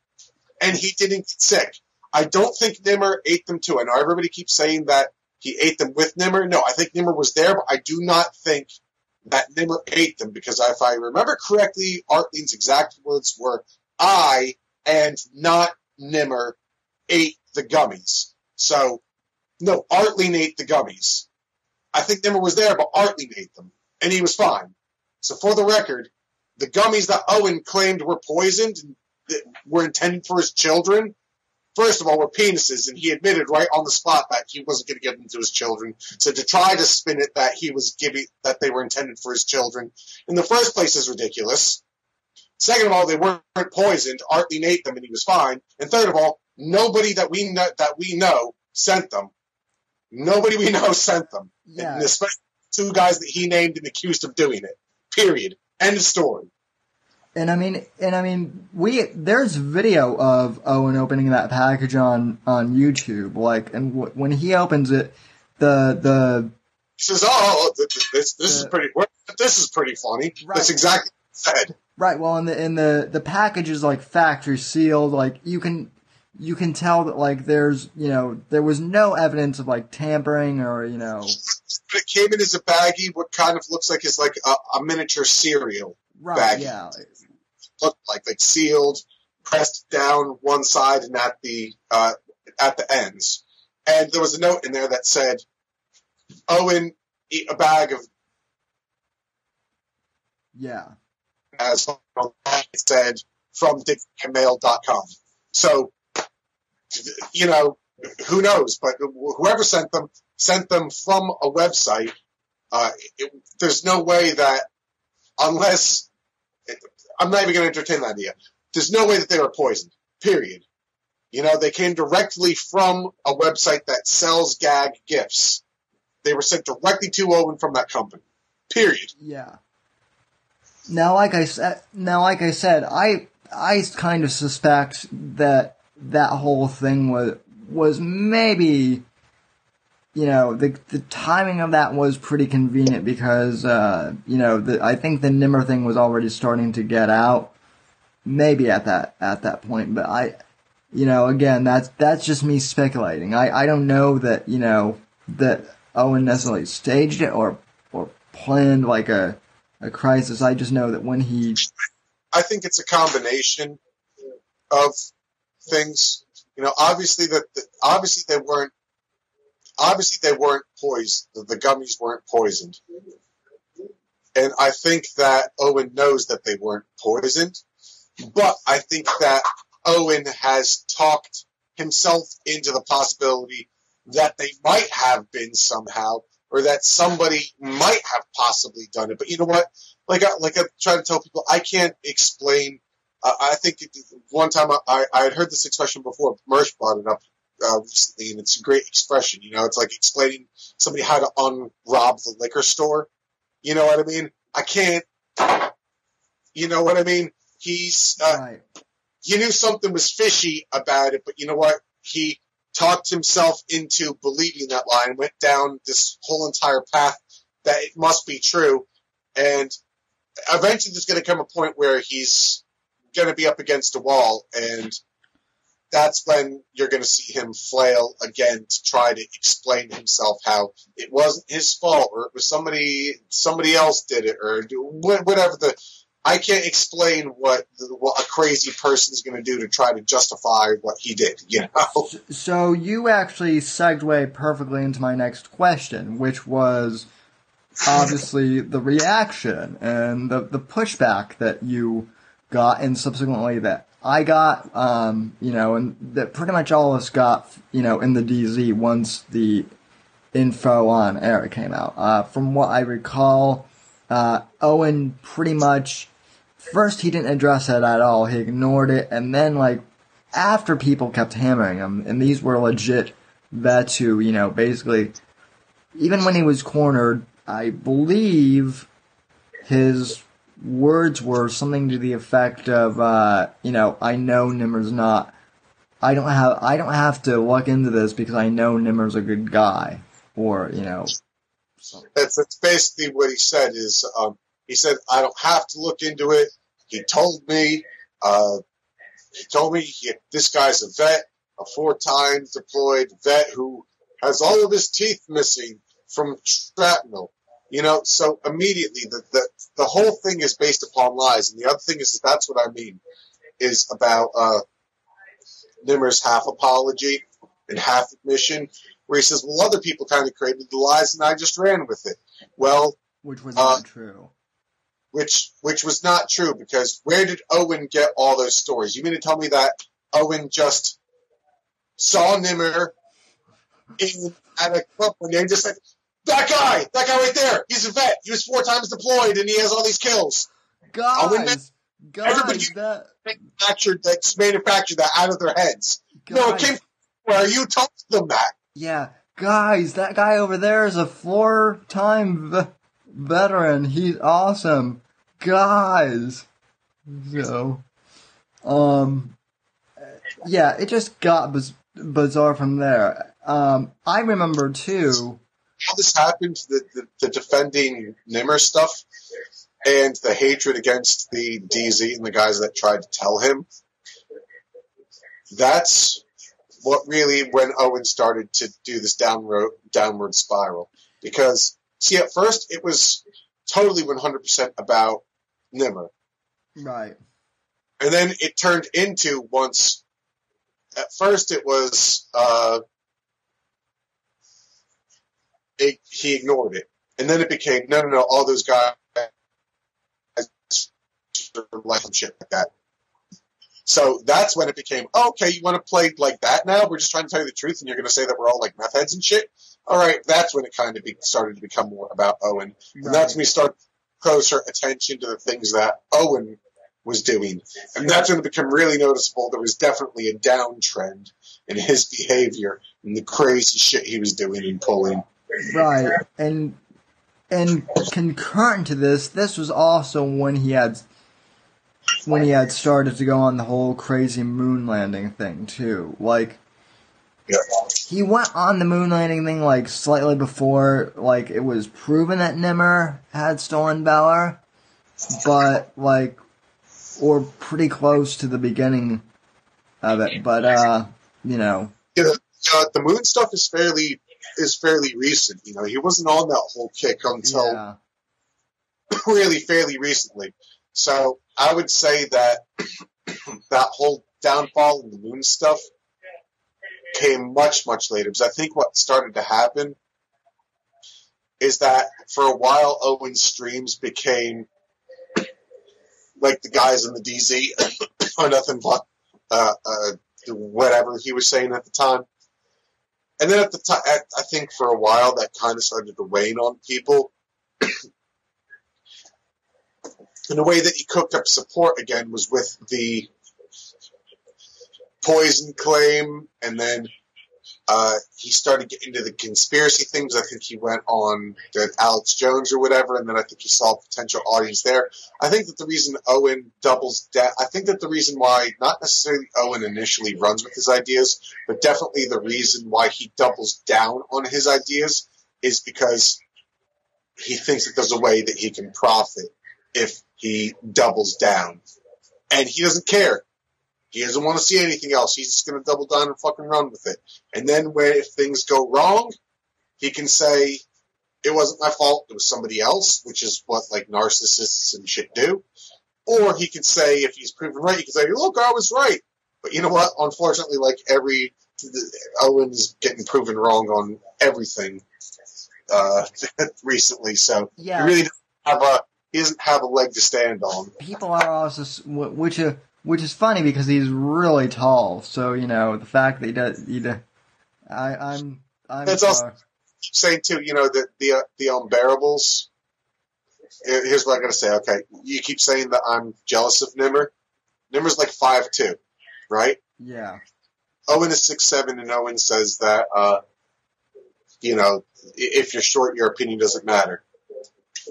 and he didn't get sick. I don't think Nimmer ate them too. I know everybody keeps saying that he ate them with Nimmer. No, I think Nimmer was there, but I do not think that Nimmer ate them because if I remember correctly, Artling's exact words were, I and not Nimmer ate the gummies. So, no, Artling ate the gummies. I think Nimmer was there, but Artling ate them, and he was fine. So, for the record, the gummies that Owen claimed were poisoned were intended for his children, first of all, were penises, and he admitted right on the spot that he wasn't going to give them to his children. So to try to spin it that he was giving that they were intended for his children in the first place is ridiculous. Second of all, they weren't poisoned. Artley ate them, and he was fine. And third of all, nobody that we know that we know sent them. Nobody we know sent them. Yeah. And especially two guys that he named and accused of doing it. Period. End of story. And I mean, and I mean, we there's video of Owen opening that package on on YouTube. Like, and w- when he opens it, the the He says, "Oh, th- th- this this is Uh, pretty. This is pretty funny." Right. That's exactly what he said. right, well, in the in the the package is like factory sealed. Like you can you can tell that like there's you know there was no evidence of like tampering or you know But it came in as a baggie. What kind of looks like is like a, a miniature cereal. right, Baggy. yeah, Looked like like sealed, pressed down one side and at the uh, at the ends. And there was a note in there that said, "Owen, eat a bag of." yeah, As it said from dickmail.com. So, you know, who knows? But whoever sent them sent them from a website. Uh, it, there's no way that unless I'm not even going to entertain the idea. There's no way that they were poisoned. Period. You know, they came directly from a website that sells gag gifts. They were sent directly to Owen from that company. Period. yeah. Now, like I said, now like I said, I I kind of suspect that that whole thing was was maybe you know the the timing of that was pretty convenient because uh, you know the, I think the Nimmer thing was already starting to get out maybe at that at that point but I you know again that's that's just me speculating I I don't know that you know that Owen necessarily staged it or or planned like a a crisis I just know that when he I think it's a combination of things. You know, obviously that the, obviously they weren't obviously they weren't poisoned. The, gummies weren't poisoned, and I think that Owen knows that they weren't poisoned. But I think that Owen has talked himself into the possibility that they might have been somehow, or that somebody might have possibly done it. But you know what? Like I, like I try to tell people, I can't explain. Uh, I think it, one time I, I, I had heard this expression before. Mersh brought it up uh, recently, and it's a great expression. You know, it's like explaining somebody how to unrob the liquor store. You know what I mean? I can't. You know what I mean? He's uh, right he knew something was fishy about it, but you know what? He talked himself into believing that lie and went down this whole entire path that it must be true. And eventually there's going to come a point where he's going to be up against a wall and that's when you're going to see him flail again to try to explain himself how it wasn't his fault or it was somebody somebody else did it or whatever the I can't explain what what a crazy person is going to do to try to justify what he did. You know, So you actually segued perfectly into my next question, which was obviously the reaction and the, the pushback that you got and subsequently that I got, um, you know, and that pretty much all of us got, you know, in the DZ once the info on Eric came out. Uh, from what I recall, uh, Owen pretty much, first he didn't address it at all. He ignored it. And then like after people kept hammering him, and these were legit vets who, you know, basically, even when he was cornered, I believe his words were something to the effect of, uh, you know, I know Nimmer's not, I don't have, I don't have to look into this because I know Nimmer's a good guy, or you know, that's, that's basically what he said. Is um, he said I don't have to look into it. He told me. Uh, he told me he, this guy's a vet, a four times deployed vet who has all of his teeth missing from shrapnel. You know, so immediately the, the the whole thing is based upon lies, and the other thing is that that's what I mean is about uh, Nimmer's half apology and half admission, where he says, "Well, other people kind of created the lies, and I just ran with it." Well, which was Uh, not true. which which was not true because where did Owen get all those stories? You mean to tell me that Owen just saw Nimmer in at a club one day and just said, "That guy, that guy right there, he's a vet. He was four times deployed and he has all these kills." Guys, guys, Everybody- that Manufactured that manufactured that out of their heads. No, it guys, came from where you told them that. yeah, guys, that guy over there is a four-time v- veteran. He's awesome, guys. So, um, yeah, it just got biz- bizarre from there. Um, I remember too. How this happened, the, the, the defending Nimmer stuff, and the hatred against the DZ and the guys that tried to tell him, that's what really when Owen started to do this downward downward spiral. Because see, at first it was totally 100% about Nimmer, Right. and then it turned into once. At first, it was uh, it, he ignored it, and then it became no, no, no. All those guys like some shit like that. So that's when it became oh, okay. You want to play like that now? We're just trying to tell you the truth, and you're going to say that we're all like meth heads and shit. All right, that's when it kind of be, started to become more about Owen, and that's when we start closer attention to the things that Owen was doing, and that's when it became really noticeable. There was definitely a downtrend in his behavior and the crazy shit he was doing and pulling. Right, and and concurrent to this, this was also when he had when he had started to go on the whole crazy moon landing thing too. Like he went on the moon landing thing like slightly before like it was proven that Nimmer had stolen Valor, but like or pretty close to the beginning of it. But uh, you know, you know, uh, the moon stuff is fairly is fairly recent. You know, he wasn't on that whole kick until yeah, really fairly recently. So I would say that that whole downfall in the moon stuff came much much later. Because I think what started to happen is that for a while Owen's streams became like the guys in the DZ or nothing but uh, uh, whatever he was saying at the time. And then at the time, I think for a while that kind of started to wane on people. and the way that he cooked up support again was with the poison claim, and then uh, he started getting into the conspiracy things. I think he went on the Alex Jones or whatever, and then I think he saw a potential audience there. I think that the reason Owen doubles down, I think that the reason why, not necessarily Owen initially runs with his ideas, but definitely the reason why he doubles down on his ideas is because he thinks that there's a way that he can profit if he doubles down. And he doesn't care. He doesn't want to see anything else. He's just going to double down and fucking run with it. And then when if things go wrong, he can say, it wasn't my fault, it was somebody else, which is what like narcissists and shit do. Or he can say, if he's proven right, he can say, look, I was right. But you know what? Unfortunately, like every, Owen's getting proven wrong on everything, uh, recently. So yeah. he really doesn't have a, he doesn't have a leg to stand on. people are also which uh, which is funny because he's really tall. So you know the fact that he does, he does I, I'm I'm That's also- sorry. saying too, you know, the the uh, the unbearables. Here's what I gotta say. Okay, you keep saying that I'm jealous of Nimmer. Nimmer's like five two, right? yeah Owen is six seven, and Owen says that, uh, you know, if you're short, your opinion doesn't matter.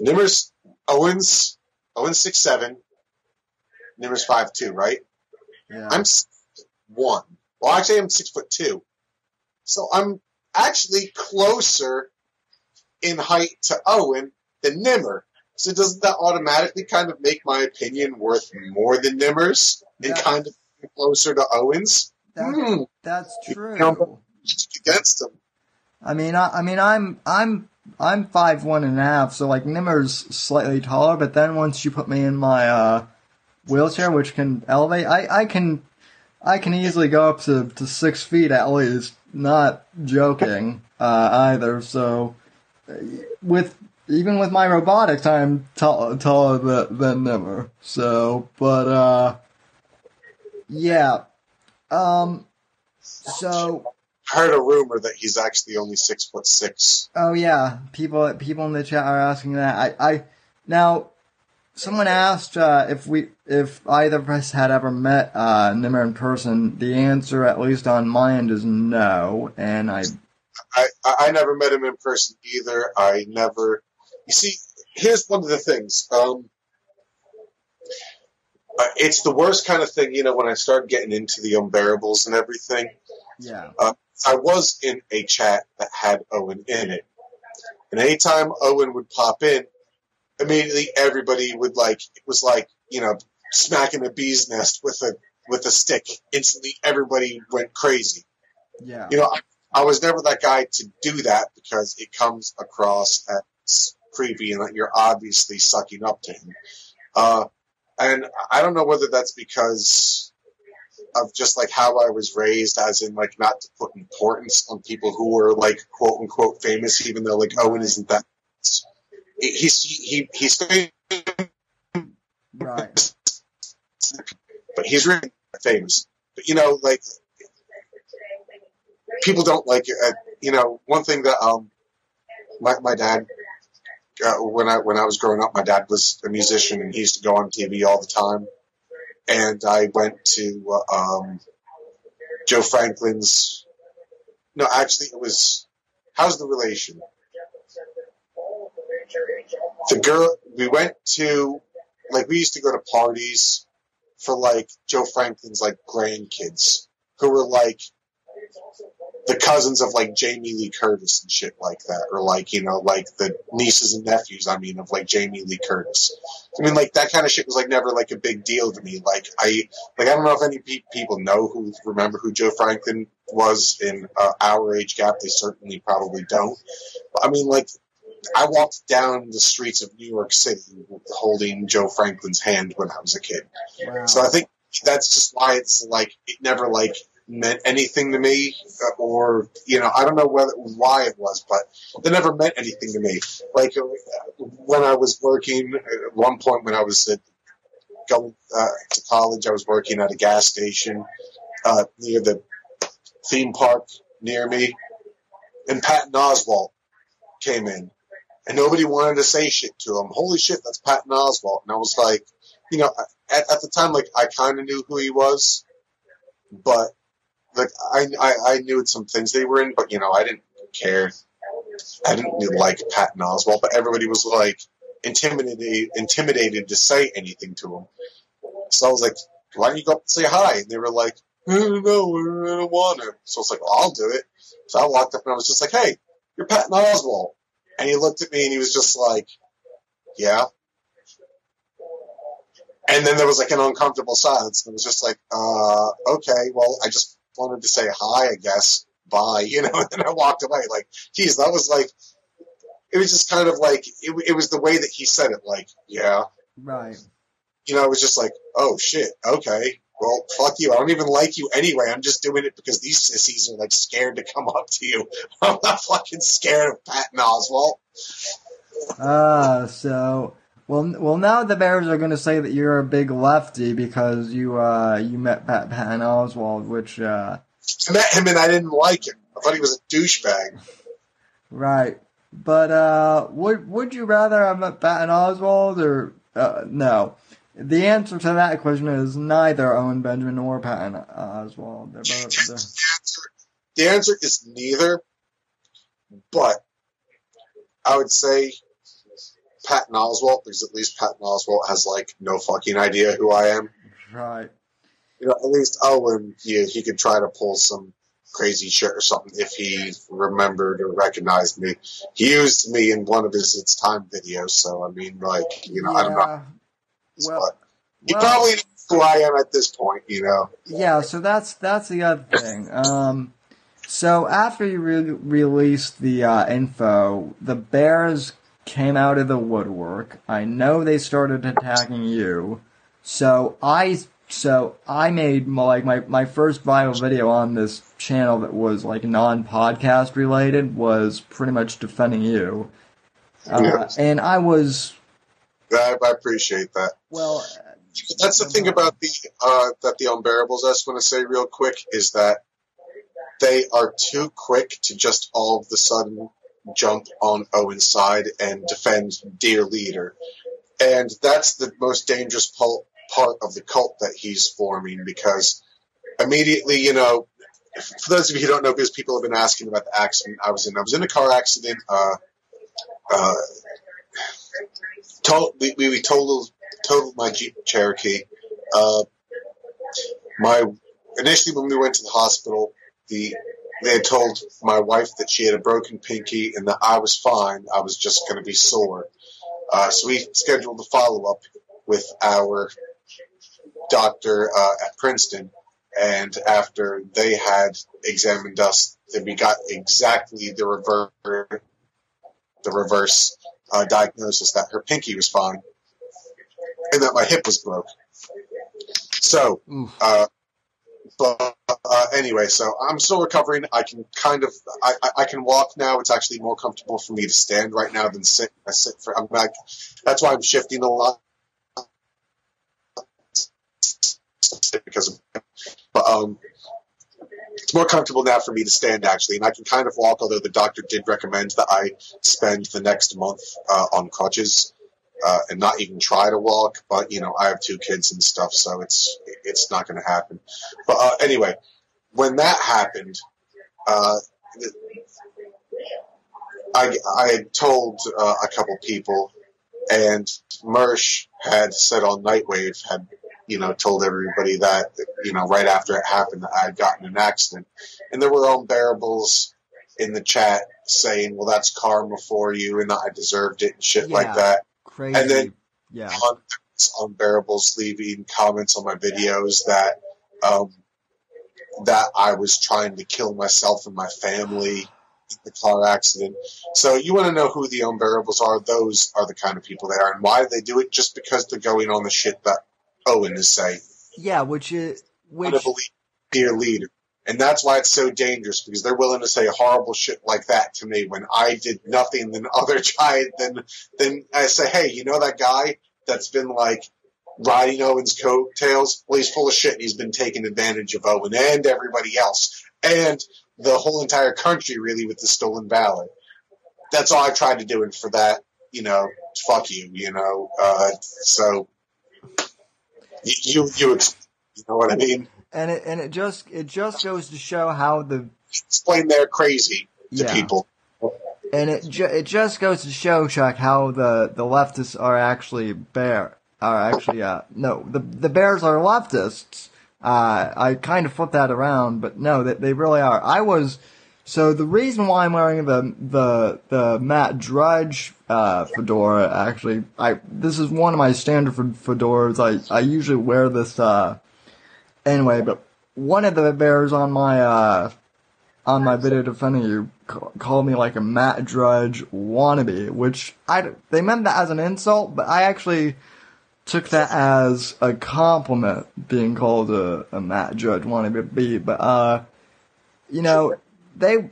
Nimmer's Owen's Owen's six seven. Nimmer's five two, right? yeah I'm six one. Well, actually, I'm six foot two. So I'm actually closer in height to Owen than Nimmer. So doesn't that automatically kind of make my opinion worth more than Nimmer's and Yeah. kind of closer to Owen's? that, Hmm, that's true. against him. I mean I, I mean I'm I'm I'm five one and a half. So like Nimmer's slightly taller, but then once you put me in my uh, wheelchair, which can elevate, I I can I can easily go up to, to six feet at least. Not joking uh, either. So with even with my robotics, I'm tall, taller than, than Nimmer. So, but uh, yeah. Um, So I heard a rumor that he's actually only six foot six. Oh yeah, people people in the chat are asking that. I, I now someone asked uh, if we if either of us had ever met uh, Nimmer in person. The answer, at least on my end, is no. And I I, I never met him in person either. I never. You see, here's one of the things. Um, uh, it's the worst kind of thing, you know, when I started getting into the unbearables and everything. yeah Uh, I was in a chat that had Owen in it. And anytime Owen would pop in, immediately everybody would like, it was like, you know, smacking a bee's nest with a, with a stick. Instantly everybody went crazy. yeah You know, I, I was never that guy to do that because it comes across as creepy and that you're obviously sucking up to him. Uh, and I don't know whether that's because of just like how I was raised, as in like not to put importance on people who were like quote unquote famous, even though like Owen isn't that. He's he he's famous, right but he's really famous. But you know, like people don't like. Uh, you know, one thing that um, my my dad uh, when I when I was growing up, my dad was a musician and he used to go on TV all the time. And I went to uh, um, Joe Franklin's. No, actually, it was. How's the relation? The girl we went to, like we used to go to parties for like Joe Franklin's like grandkids who were like the cousins of like Jamie Lee Curtis and shit like that, or like you know like the nieces and nephews. I mean of like Jamie Lee Curtis. I mean like that kind of shit was like never like a big deal to me. Like I like I don't know if any pe- people know who remember who Joe Franklin was in uh, our age gap. They certainly probably don't. But I mean like. I walked down the streets of New York City holding Joe Franklin's hand when I was a kid. wow So I think that's just why it's like it never like meant anything to me, uh, or you know I don't know whether why it was, but it never meant anything to me. Like uh, when I was working at one point when I was at, going uh, to college, I was working at a gas station uh, near the theme park near me, and Patton Oswalt came in, and nobody wanted to say shit to him. Holy shit, that's Patton Oswalt, and I was like, you know, at, at the time, like I kind of knew who he was, but like I, I I knew some things they were in, but you know I didn't care. I didn't like Patton Oswalt, but everybody was like intimidated intimidated to say anything to him. So I was like, why don't you go up and say hi? And they were like, don't know, I don't want to. So I was like, well, I'll do it. So I walked up and I was just like, hey, you're Patton Oswalt. And he looked at me and he was just like, yeah. And then there was like an uncomfortable silence. And it was just like, uh, okay, well, I just wanted to say hi, I guess. Bye, you know, and then I walked away. Like, geez, that was like, it was just kind of like, it, it was the way that he said it, like, yeah. right You know, it was just like, oh shit, okay. Well, fuck you. I don't even like you anyway. I'm just doing it because these sissies are like scared to come up to you. I'm not fucking scared of Patton Oswalt. Ah, so well, well now the Bears are going to say that you're a big lefty because you uh you met Pat Patton Oswalt, which uh I met him and I didn't like him. I thought he was a douchebag. right. But uh, would would you rather have met Patton Oswalt or uh, no? The answer to that question is neither Owen Benjamin nor Patton Oswalt. They're both. The answer, the answer is neither, but I would say Patton Oswalt because at least Patton Oswalt has like no fucking idea who I am. right. You know, at least Owen, he, he could try to pull some crazy shit or something if he remembered or recognized me. He used me in one of his It's Time videos, so I mean, like, you know, I don't know. Yeah. Well, he well- probably knows who I am at this point, you know. Yeah, so that's that's the other thing. Um, so after you re- released the uh, info, the Bears came out of the woodwork. I know they started attacking you. So I so I made my, like my my first viral video on this channel that was like non-podcast related was pretty much defending you. Uh, Yeah. and I was I, I appreciate that. well. That's the thing about the uh, that the unbearables. I just want to say real quick is that they are too quick to just all of the sudden jump on Owen's side and defend dear leader. And that's the most dangerous pul- part of the cult that he's forming because immediately, you know, for those of you who don't know, because people have been asking about the accident I was in, I was in a car accident. Uh, uh, told, we, we totaled, totaled my Jeep Cherokee. Uh, my initially when we went to the hospital, the they had told my wife that she had a broken pinky and that I was fine. I was just going to be sore. Uh, so we scheduled a follow up with our doctor uh, at Princeton, and after they had examined us, then we got exactly the reverse the reverse uh, diagnosis that her pinky was fine and that my hip was broke. So, uh, but uh, anyway, so I'm still recovering. I can kind of, I, I, I can walk now. It's actually more comfortable for me to stand right now than sit. I sit for, I'm back. That's why I'm shifting a lot. Because of, but, um, it's more comfortable now for me to stand actually, and I can kind of walk. Although the doctor did recommend that I spend the next month uh, on crutches uh, and not even try to walk. But you know, I have two kids and stuff, so it's it's not going to happen. But uh, anyway, when that happened, uh, I I told uh, a couple people, and Mersh had said on Nightwave had you know told everybody that you know right after it happened that I had gotten an accident, and there were unbearables in the chat saying, "Well, that's karma for you, and I deserved it," and shit like that. Crazy. And then yeah. on unbearables leaving comments on my videos that um, that I was trying to kill myself and my family in the car accident. So you want to know who the unbearables are? Those are the kind of people they are, and why they do it? Just because they're going on the shit that Owen is saying. Yeah, which is which dear leader. And that's why it's so dangerous because they're willing to say horrible shit like that to me when I did nothing than other tried then then I say, Hey, you know that guy that's been like riding Owen's coattails? Well he's full of shit and he's been taking advantage of Owen and everybody else. And the whole entire country really with the stolen ballot. That's all I tried to do and for that, you know, fuck you, you know. Uh so you you, you know what I mean? and it and it just it just goes to show how the explain they're crazy to Yeah. people. and it ju- it just goes to show Chuck how the the leftists are actually bear are actually uh no the the bears are leftists. Uh, I kind of flipped that around, but no, they they really are. I was so the reason why I'm wearing the the the Matt Drudge uh, fedora actually I this is one of my standard fe- fedoras. I I usually wear this uh anyway, but one of the bears on my uh on my video defending you ca- called me like a Matt Drudge wannabe, which I they meant that as an insult, but I actually took that as a compliment being called a, a Matt Drudge wannabe. But uh, you know, they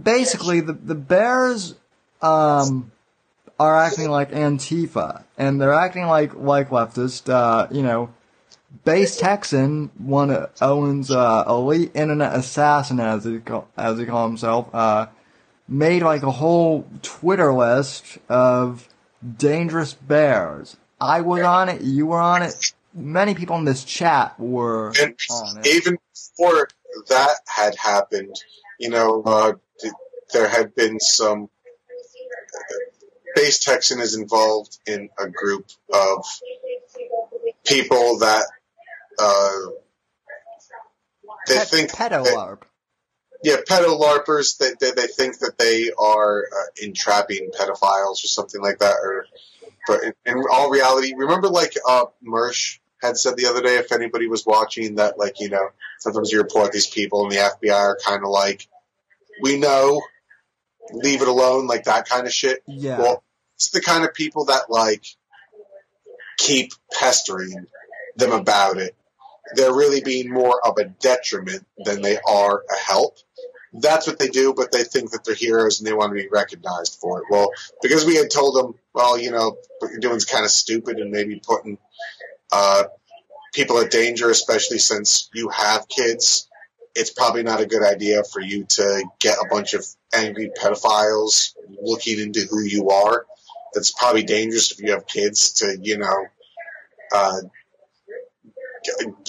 basically the the Bears um are acting like Antifa, and they're acting like like leftist. Uh, you know, Base Texan, one of Owen's uh, elite internet assassin, as he call, as he call himself, uh, made like a whole Twitter list of dangerous bears. I was on it. You were on it. Many people in this chat were And on it. even before that had happened, you know, uh, th- there had been some. Base Texan is involved in a group of people that uh, they Pet- think pedo larp. yeah, pedo larpers. They, they they think that they are uh, entrapping pedophiles or something like that. Or, but in, in all reality, remember like uh, Mersh had said the other day, if anybody was watching, that like you know sometimes you report these people and the FBI are kind of like, we know, leave it alone, like that kind of shit. Yeah. Well, it's the kind of people that like keep pestering them about it. They're really being more of a detriment than they are a help. That's what they do, but they think that they're heroes and they want to be recognized for it. Well, because we had told them, well, you know, what you're doing is kind of stupid and maybe putting uh, people at danger, especially since you have kids. it's probably not a good idea for you to get a bunch of angry pedophiles looking into who you are. That's probably dangerous if you have kids to, you know, uh,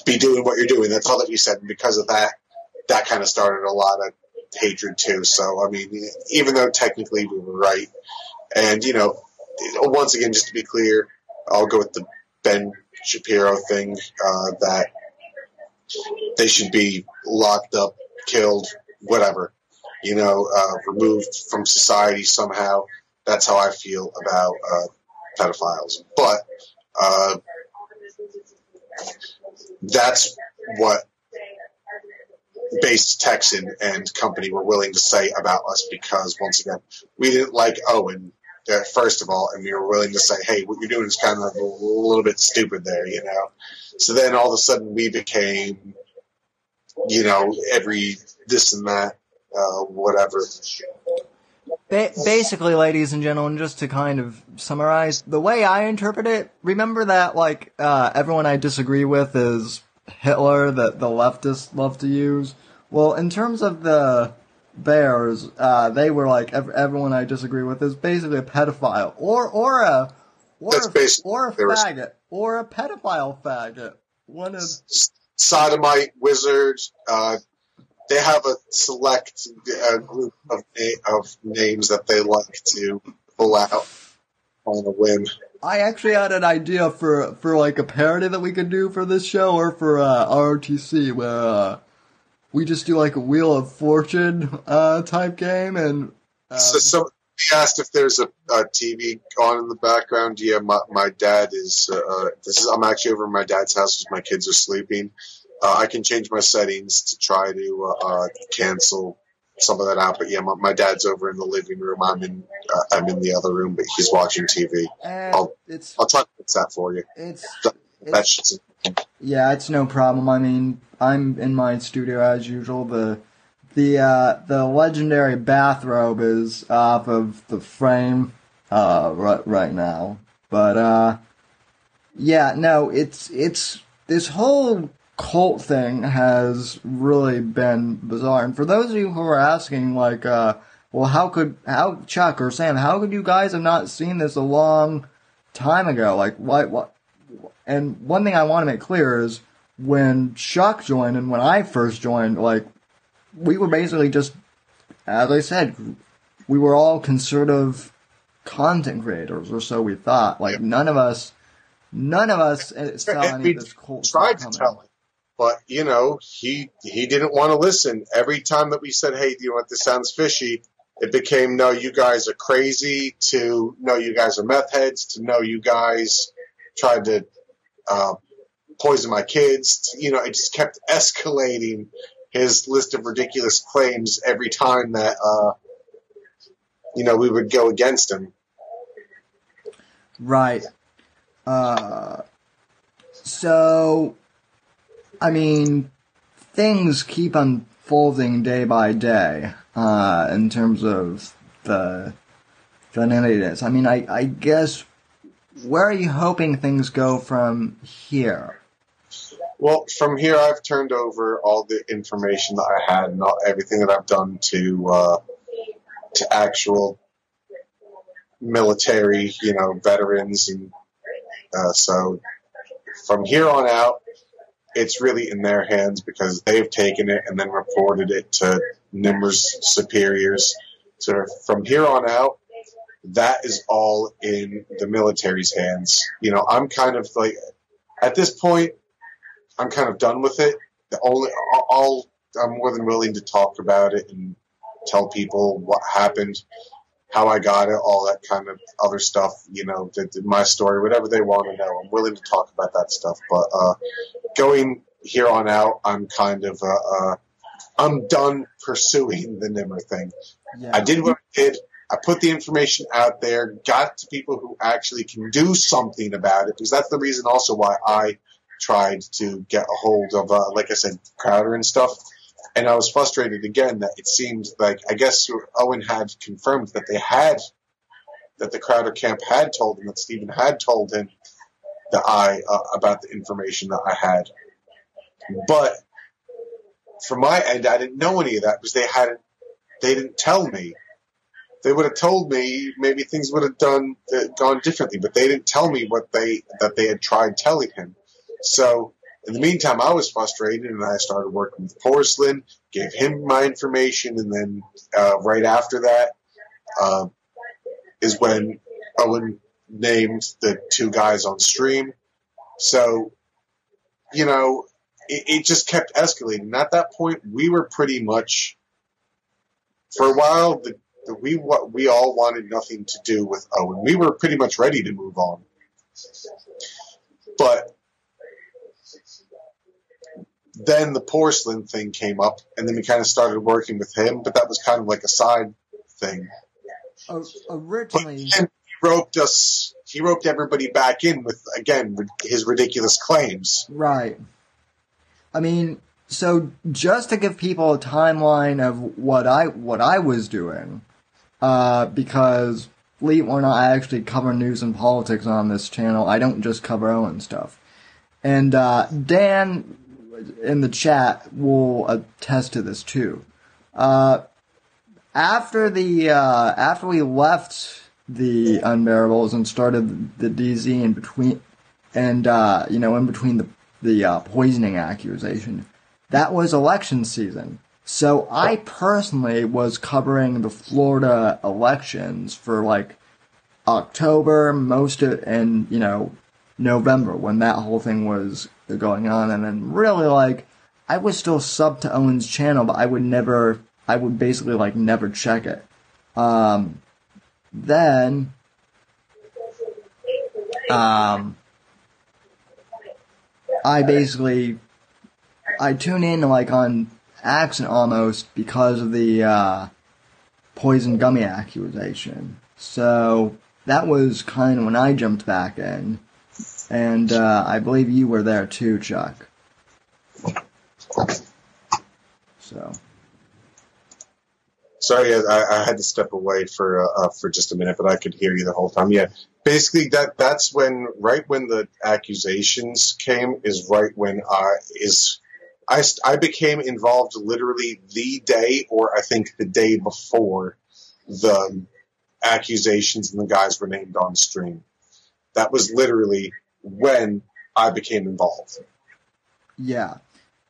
be doing what you're doing. That's all that you said. And because of that, that kind of started a lot of hatred too. So, I mean, even though technically we were right, and you know, once again, just to be clear, I'll go with the Ben Shapiro thing uh, that they should be locked up, killed, whatever, you know, uh, removed from society somehow. That's how I feel about uh, pedophiles. But uh, that's what base Texan and company were willing to say about us because once again, we didn't like Owen first of all, and we were willing to say, "Hey, what you're doing is kind of a little bit stupid there," you know. So then all of a sudden we became, you know, every this and that, uh, whatever. Ba- basically, ladies and gentlemen, just to kind of summarize, the way I interpret it, remember that like uh, everyone I disagree with is Hitler that the leftists love to use. Well, in terms of the Bears, uh, they were like everyone I disagree with is basically a pedophile or or a or a, or a faggot or a pedophile faggot. One of sodomite wizards. Uh, they have a select uh, group of na- of names that they like to pull out on a whim. I actually had an idea for for like a parody that we could do for this show or for uh, ROTC where uh, we just do like a Wheel of Fortune uh, type game and. Uh, so somebody asked if there's a, a, TV on in the background. Yeah, my, my dad is. Uh, this is. I'm actually over at my dad's house because my kids are sleeping. Uh, I can change my settings to try to uh, cancel some of that out. But yeah, my, my, dad's over in the living room. I'm in. Uh, I'm in the other room, but he's watching TV. I'll, it's, I'll talk about that for you. It's, that, it's that's yeah, it's no problem. I mean, I'm in my studio as usual. The the uh, the legendary bathrobe is off of the frame uh, right right now, but uh, yeah, no, it's it's this whole cult thing has really been bizarre. And for those of you who are asking, like, uh, well, how could how Chuck or Sam, how could you guys have not seen this a long time ago? Like, why, what? And one thing I want to make clear is when Chuck joined and when I first joined, like, we were basically just, as I said, we were all conservative content creators, or so we thought. Like, none of us, none of us eh, saw any of this cult tried to tell him. But you know, he he didn't want to listen. Every time that we said, "Hey, do you know what this sounds fishy?" It became, "No, you guys are crazy." To no, you guys are meth heads. To no, you guys tried to uh, poison my kids. You know, it just kept escalating his list of ridiculous claims every time that, uh, you know, we would go against him. Right. Uh, so, I mean, things keep unfolding day by day, uh, in terms of the, the I mean, I, I guess, where are you hoping things go from here? Well, from here, I've turned over all the information that I had not everything that I've done to uh, to actual military, you know, veterans, and uh, so from here on out, it's really in their hands because they've taken it and then reported it to Nimmer's superiors. So from here on out, that is all in the military's hands. You know, I'm kind of like at this point, I'm kind of done with it. The only, I'll, I'm more than willing to talk about it and tell people what happened, how I got it, all that kind of other stuff. You know, the, the, my story, whatever they want to know. I'm willing to talk about that stuff. But uh, going here on out, I'm kind of uh, uh, I'm done pursuing the Nimmer thing. Yeah. I did what I did. I put the information out there, got to people who actually can do something about it, because that's the reason also why I tried to get a hold of, uh, like I said, Crowder and stuff. And I was frustrated again that it seemed like, I guess Owen had confirmed that they had, that the Crowder camp had told him, that Steven had told him that I, uh, about the information that I had. But from my end, I didn't know any of that because they hadn't, they didn't tell me. They would have told me maybe things would have done uh, gone differently, but they didn't tell me what they that they had tried telling him. So in the meantime, I was frustrated, and I started working with Porcelain, gave him my information, and then uh, right after that uh, is when Owen named the two guys on stream. So, you know, it, it just kept escalating. And at that point, we were pretty much, for a while, the, the, we we all wanted nothing to do with Owen. We were pretty much ready to move on, but then the porcelain thing came up, and then we kind of started working with him. But that was kind of like a side thing. originally, he roped us. He roped everybody back in with again his ridiculous claims. Right. I mean, so just to give people a timeline of what I what I was doing, uh, because believe or not, I actually cover news and politics on this channel. I don't just cover Owen stuff. And uh, Dan in the chat will attest to this too. Uh, after the uh, after we left the Unbearables and started the DZ in between, and uh, you know in between the the uh, poisoning accusation, that was election season. So I personally was covering the Florida elections for like October, most of, and you know November when that whole thing was going on, and then really like I was still sub to Owen's channel, but I would never, I would basically like never check it. Um, then, um, I basically, I tune in like on accident almost because of the uh, poison gummy accusation. So that was kind of when I jumped back in and uh, I believe you were there too, Chuck. So. Sorry, I, I had to step away for uh, uh, for just a minute, but I could hear you the whole time. Yeah, basically that that's when right when the accusations came is right when I is I I became involved literally the day or I think the day before the accusations and the guys were named on stream. That was literally when I became involved. Yeah.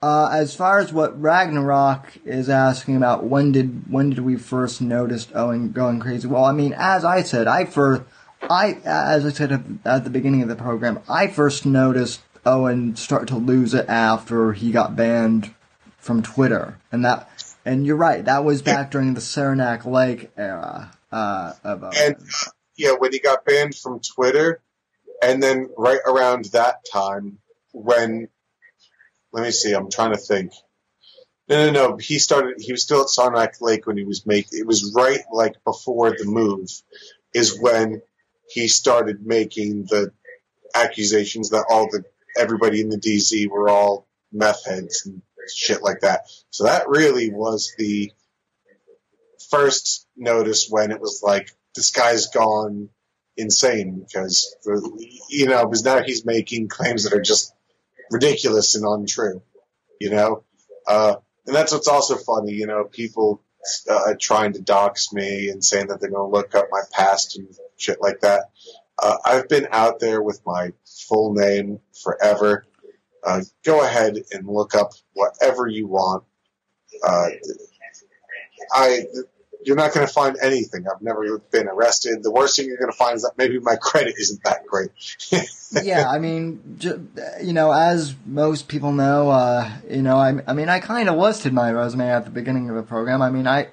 Uh, as far as what Ragnarok is asking about, when did when did we first notice Owen going crazy? Well, I mean, as I said, I first, I as I said at the beginning of the program, I first noticed Owen start to lose it after he got banned from Twitter, and that, and you're right, that was back during the Saranac Lake era uh, of Owen. And yeah, when he got banned from Twitter, and then right around that time when let me see, I'm trying to think. No, no, no. He started. He was still at Saranac Lake when he was making. It was right like before the move, is when he started making the accusations that all the everybody in the DZ were all meth heads and shit like that. So that really was the first notice when it was like this guy's gone insane because you know because now he's making claims that are just ridiculous and untrue. You know, uh, and that's what's also funny. You know, people uh, trying to dox me and saying that they're going to look up my past and shit like that. Uh, I've been out there with my full name forever. Uh, go ahead and look up whatever you want. Uh, I you're not going to find anything. I've never been arrested. The worst thing you're going to find is that maybe my credit isn't that great. yeah, I mean, you know, as most people know, uh, you know, I, I mean, I kind of listed my resume at the beginning of the program. I mean, I,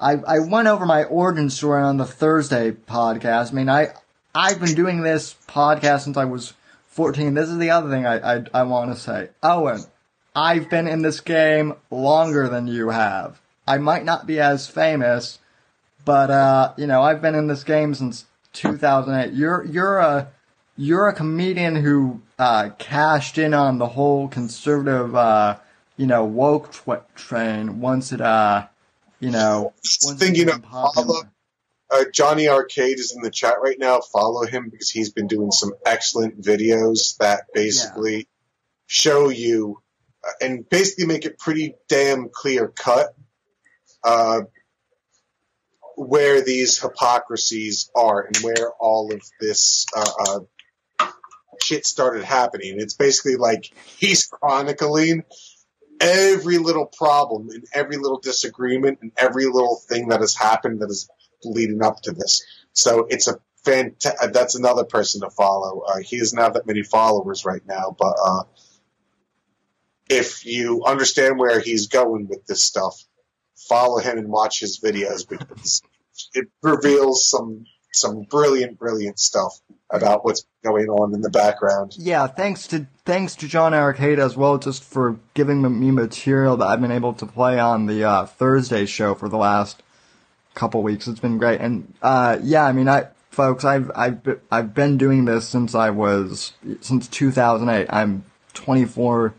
I, I went over my origin story on the Thursday podcast. I mean, I, I've been doing this podcast since I was 14. This is the other thing I, I, I want to say. Owen, I've been in this game longer than you have. I might not be as famous, but uh, you know, I've been in this game since 2008. You're you're a you're a comedian who uh, cashed in on the whole conservative, uh, you know, woke tw- train once it, uh, you know, once thing you know, follow, uh, Johnny Arcade is in the chat right now. Follow him because he's been doing some excellent videos that basically yeah. show you and basically make it pretty damn clear cut uh, where these hypocrisies are and where all of this uh, uh, shit started happening. It's basically like he's chronicling every little problem and every little disagreement and every little thing that has happened that is leading up to this. So it's a fantastic. That's another person to follow. Uh, he doesn't have that many followers right now, but uh, if you understand where he's going with this stuff, follow him and watch his videos because it reveals some some brilliant, brilliant stuff about what's going on in the background. Yeah, thanks to thanks to John Arcade as well, just for giving me material that I've been able to play on the uh, Thursday show for the last couple weeks. It's been great, and uh, yeah, I mean, I folks, I've I've I've been doing this since I was since 2008. I'm 24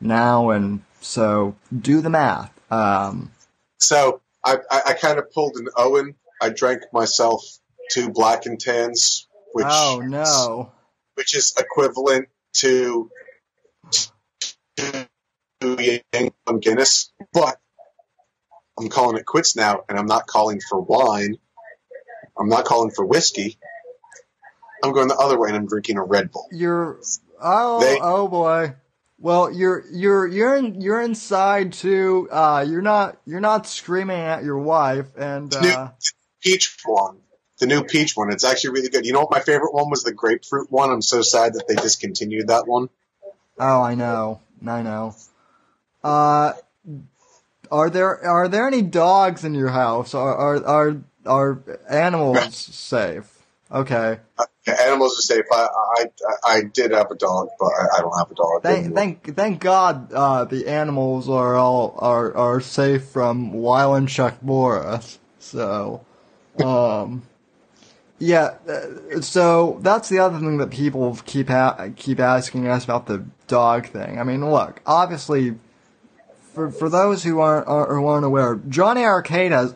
now, and so do the math. Um, so I, I, I kind of pulled an Owen. I drank myself two black and tans, which oh no, which is equivalent to young Guinness, but I'm calling it quits now, and I'm not calling for wine. I'm not calling for whiskey. I'm going the other way, and I'm drinking a Red Bull. You're oh they, oh boy. Well, you're you're you're in, you're inside too. Uh, you're not you're not screaming at your wife and uh, peach one, the new peach one. It's actually really good. You know what my favorite one was? The grapefruit one. I'm so sad that they discontinued that one. Oh, I know, I know. Uh, are there are there any dogs in your house? Are are are, are animals safe? Okay. Uh, animals are safe. I, I, I did have a dog, but I, I don't have a dog. Thank anymore. thank thank God uh, the animals are all are are safe from Whylin Chuck Boris. So, um, yeah. Uh, so that's the other thing that people keep ha- keep asking us about the dog thing. I mean, look, obviously, for for those who aren't are, who aren't aware, Johnny Arcade has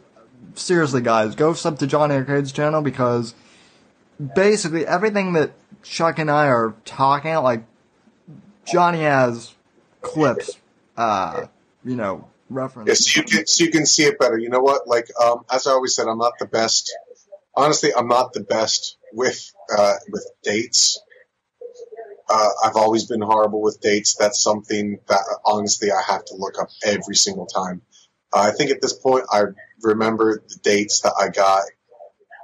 seriously, guys, go sub to Johnny Arcade's channel because basically everything that Chuck and I are talking like Johnny has clips, uh, you know, reference. Yes, so you can so you can see it better. You know what? Like um, as I always said, I'm not the best. Honestly, I'm not the best with uh, with dates. Uh, I've always been horrible with dates. That's something that honestly I have to look up every single time. Uh, I think at this point I remember the dates that I got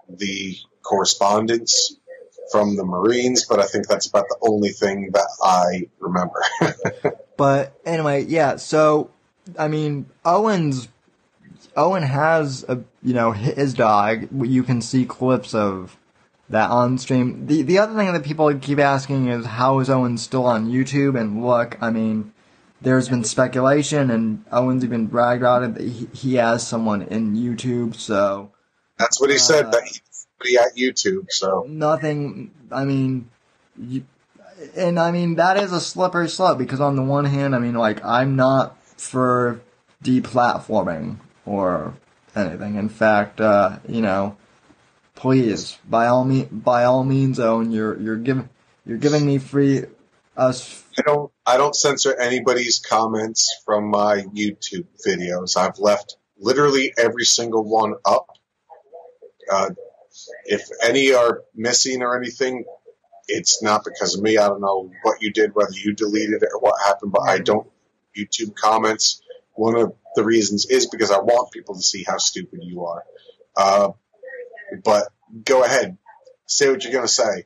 the correspondence from the Marines, but I think that's about the only thing that I remember. but anyway, yeah. So, I mean, Owens, Owen has a you know his dog. You can see clips of that on stream. The the other thing that people keep asking is how is Owen still on YouTube? And look, I mean, there's been speculation, and Owen's even bragged about it that he, he has someone in YouTube. So that's what he uh, said. That he at YouTube. So nothing. I mean, you, and I mean that is a slippery slope because on the one hand, I mean, like I'm not for deplatforming or anything. In fact, uh, you know, please by all me by all means, Owen, you're you're giving you're giving me free us. I don't I don't censor anybody's comments from my YouTube videos. I've left literally every single one up. Uh, if any are missing or anything, it's not because of me. I don't know what you did, whether you deleted it or what happened, but I don't YouTube comments. One of the reasons is because I want people to see how stupid you are. Uh, but go ahead, say what you're going to say.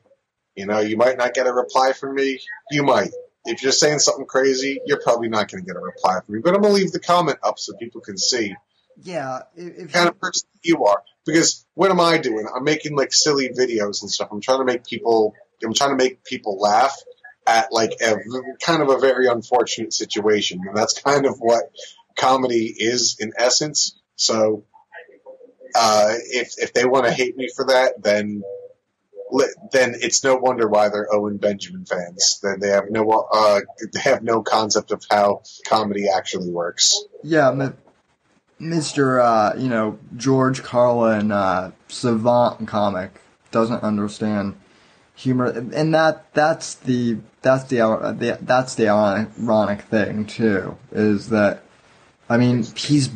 You know, you might not get a reply from me. You might. If you're saying something crazy, you're probably not going to get a reply from me. But I'm going to leave the comment up so people can see. Yeah. If kind of person you are. Because what am I doing? I'm making like silly videos and stuff. I'm trying to make people. I'm trying to make people laugh at like a kind of a very unfortunate situation, and that's kind of what comedy is in essence. So, uh, if if they want to hate me for that, then then it's no wonder why they're Owen Benjamin fans. Then they have no uh, they have no concept of how comedy actually works. Yeah, Mr. Uh, you know, George Carlin uh, savant comic doesn't understand humor, and that that's the that's the, uh, the that's the ironic thing too is that I mean he's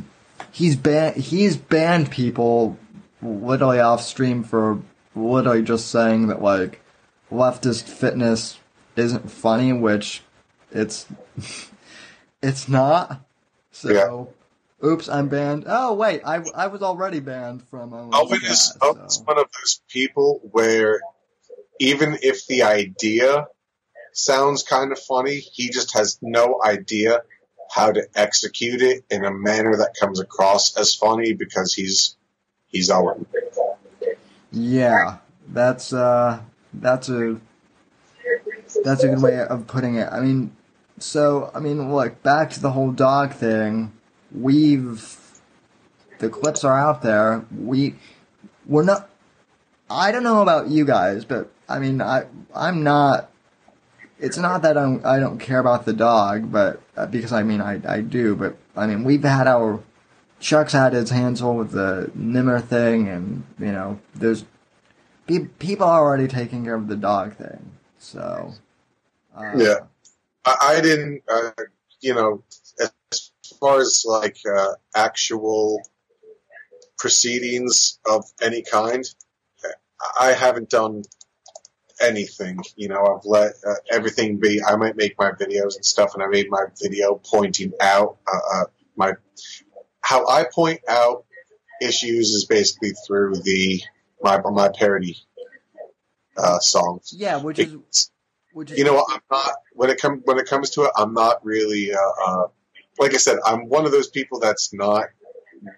he's banned he's banned people literally off stream for literally just saying that like leftist fitness isn't funny, which it's it's not. So, yeah. oops, I'm banned. Oh wait, I, I was already banned from. Owen is Owen's one of those people where even if the idea sounds kind of funny, he just has no idea how to execute it in a manner that comes across as funny because he's he's Owen. Yeah, that's uh, that's a that's a good way of putting it. I mean, so I mean, look back to the whole dog thing. We've the clips are out there. We we're not. I don't know about you guys, but I mean, I I'm not. It's not that I'm, I don't care about the dog, but uh, because I mean I I do, but I mean we've had our Chuck's had his hands full with the Nimmer thing, and you know there's people are already taking care of the dog thing. So uh, yeah, I, I didn't. Uh, you know, as far as like uh, actual proceedings of any kind, I haven't done anything. You know, I've let uh, everything be. I might make my videos and stuff, and I made my video pointing out uh, uh, my how I point out issues is basically through the my my parody uh, songs. Yeah, which is which is you know I'm not when it comes when it comes to it I'm not really uh, uh, like I said I'm one of those people that's not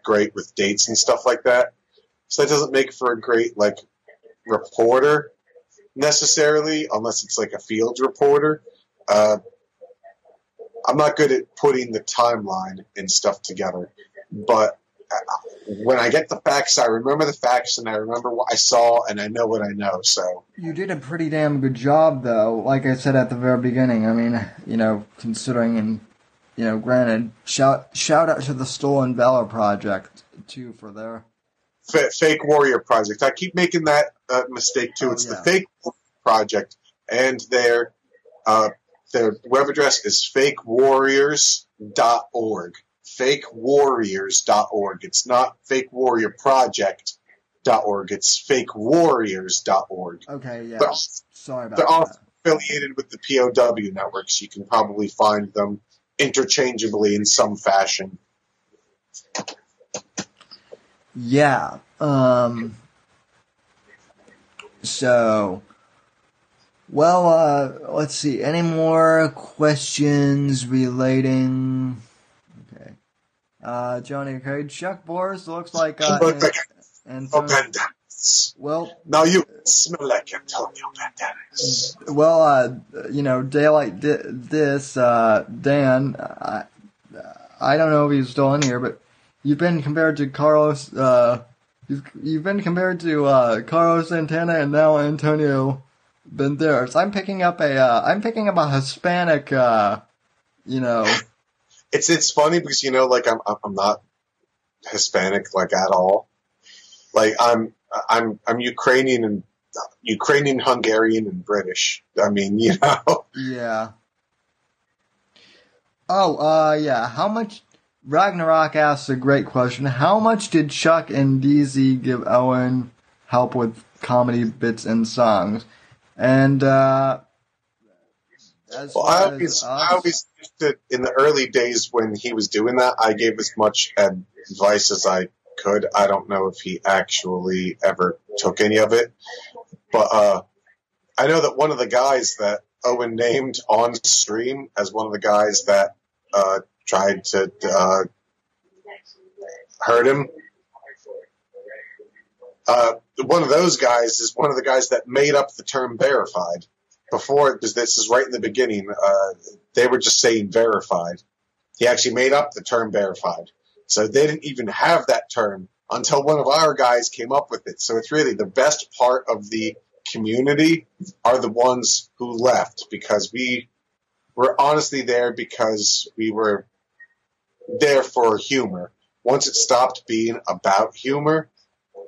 great with dates and stuff like that. So that doesn't make for a great like reporter necessarily unless it's like a field reporter. Uh, I'm not good at putting the timeline and stuff together, but when I get the facts, I remember the facts and I remember what I saw and I know what I know. So you did a pretty damn good job, though. Like I said at the very beginning, I mean, you know, considering and you know, granted, shout shout out to the Stolen Valor Project too for their F- fake warrior project. I keep making that uh, mistake too. Oh, it's yeah. the fake project, and their uh, their web address is fakewarriors.org fakewarriors.org. It's not fakewarriorproject.org. It's fakewarriors.org. Okay, yeah. But Sorry about that. they're that. all affiliated with the POW network, so you can probably find them interchangeably in some fashion. Yeah. Um, so, well, uh, let's see. Any more questions relating Okay. uh, Johnny Craig, Chuck Boris looks like uh, and, and well, now you smell like Antonio Banderas. Well, uh, you know, daylight di- this uh, Dan. I, I don't know if he's still in here, but you've been compared to Carlos. Uh, you've, you've been compared to uh, Carlos Santana and now Antonio Banderas. I'm picking up a. Uh, I'm picking up a Hispanic. Uh, you know it's it's funny because you know, like I'm I'm not Hispanic like at all. Like I'm I'm I'm Ukrainian and Ukrainian, Hungarian, and British. I mean, you know. Yeah. Oh, uh, yeah. How much? Ragnarok asks a great question. How much did Chuck and DZ give Owen help with comedy bits and songs? And uh, well, I always, I always in the early days when he was doing that, I gave as much advice as I could. I don't know if he actually ever took any of it, but uh, I know that one of the guys that Owen named on stream as one of the guys that uh, tried to uh, hurt him. Uh, one of those guys is one of the guys that made up the term verified before, because this is right in the beginning, uh, they were just saying verified. He actually made up the term verified. So they didn't even have that term until one of our guys came up with it. So it's really the best part of the community are the ones who left because we were honestly there because we were there for humor. Once it stopped being about humor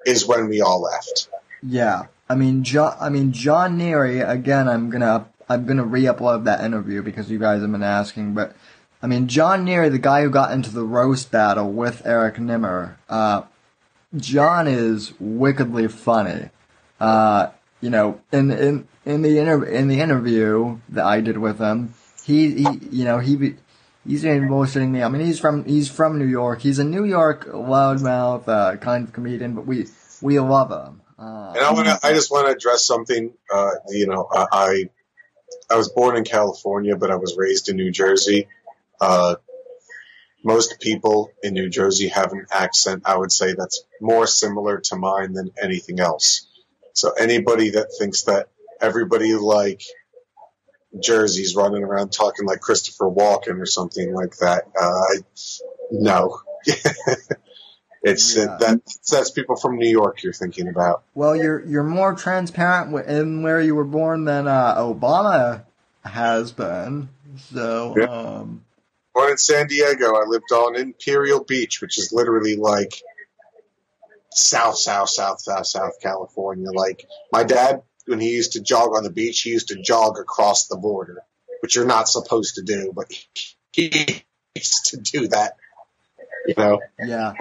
is when we all left. Yeah. I mean, John. I mean, John Neary. Again, I'm gonna I'm gonna re-upload that interview because you guys have been asking. But I mean, John Neary, the guy who got into the roast battle with Eric Nimmer. Uh, John is wickedly funny. Uh, you know, in in in the inter- in the interview that I did with him, he, he you know he he's been bullshitting me. I mean, he's from he's from New York. He's a New York loudmouth uh, kind of comedian, but we we love him. Uh, And I want. I just want to address something. Uh, you know, I, I I was born in California, but I was raised in New Jersey. Uh, most people in New Jersey have an accent. I would say that's more similar to mine than anything else. So anybody that thinks that everybody like Jersey's running around talking like Christopher Walken or something like that, uh, no. it's Yeah. that that's people from New York you're thinking about. well, you're you're more transparent in where you were born than uh, Obama has been. So, Yeah. um, Born in San Diego, I lived on Imperial Beach, which is literally like South, South, South, South, South California. Like my dad, when he used to jog on the beach, he used to jog across the border, which you're not supposed to do, but he used to do that. You know, Yeah.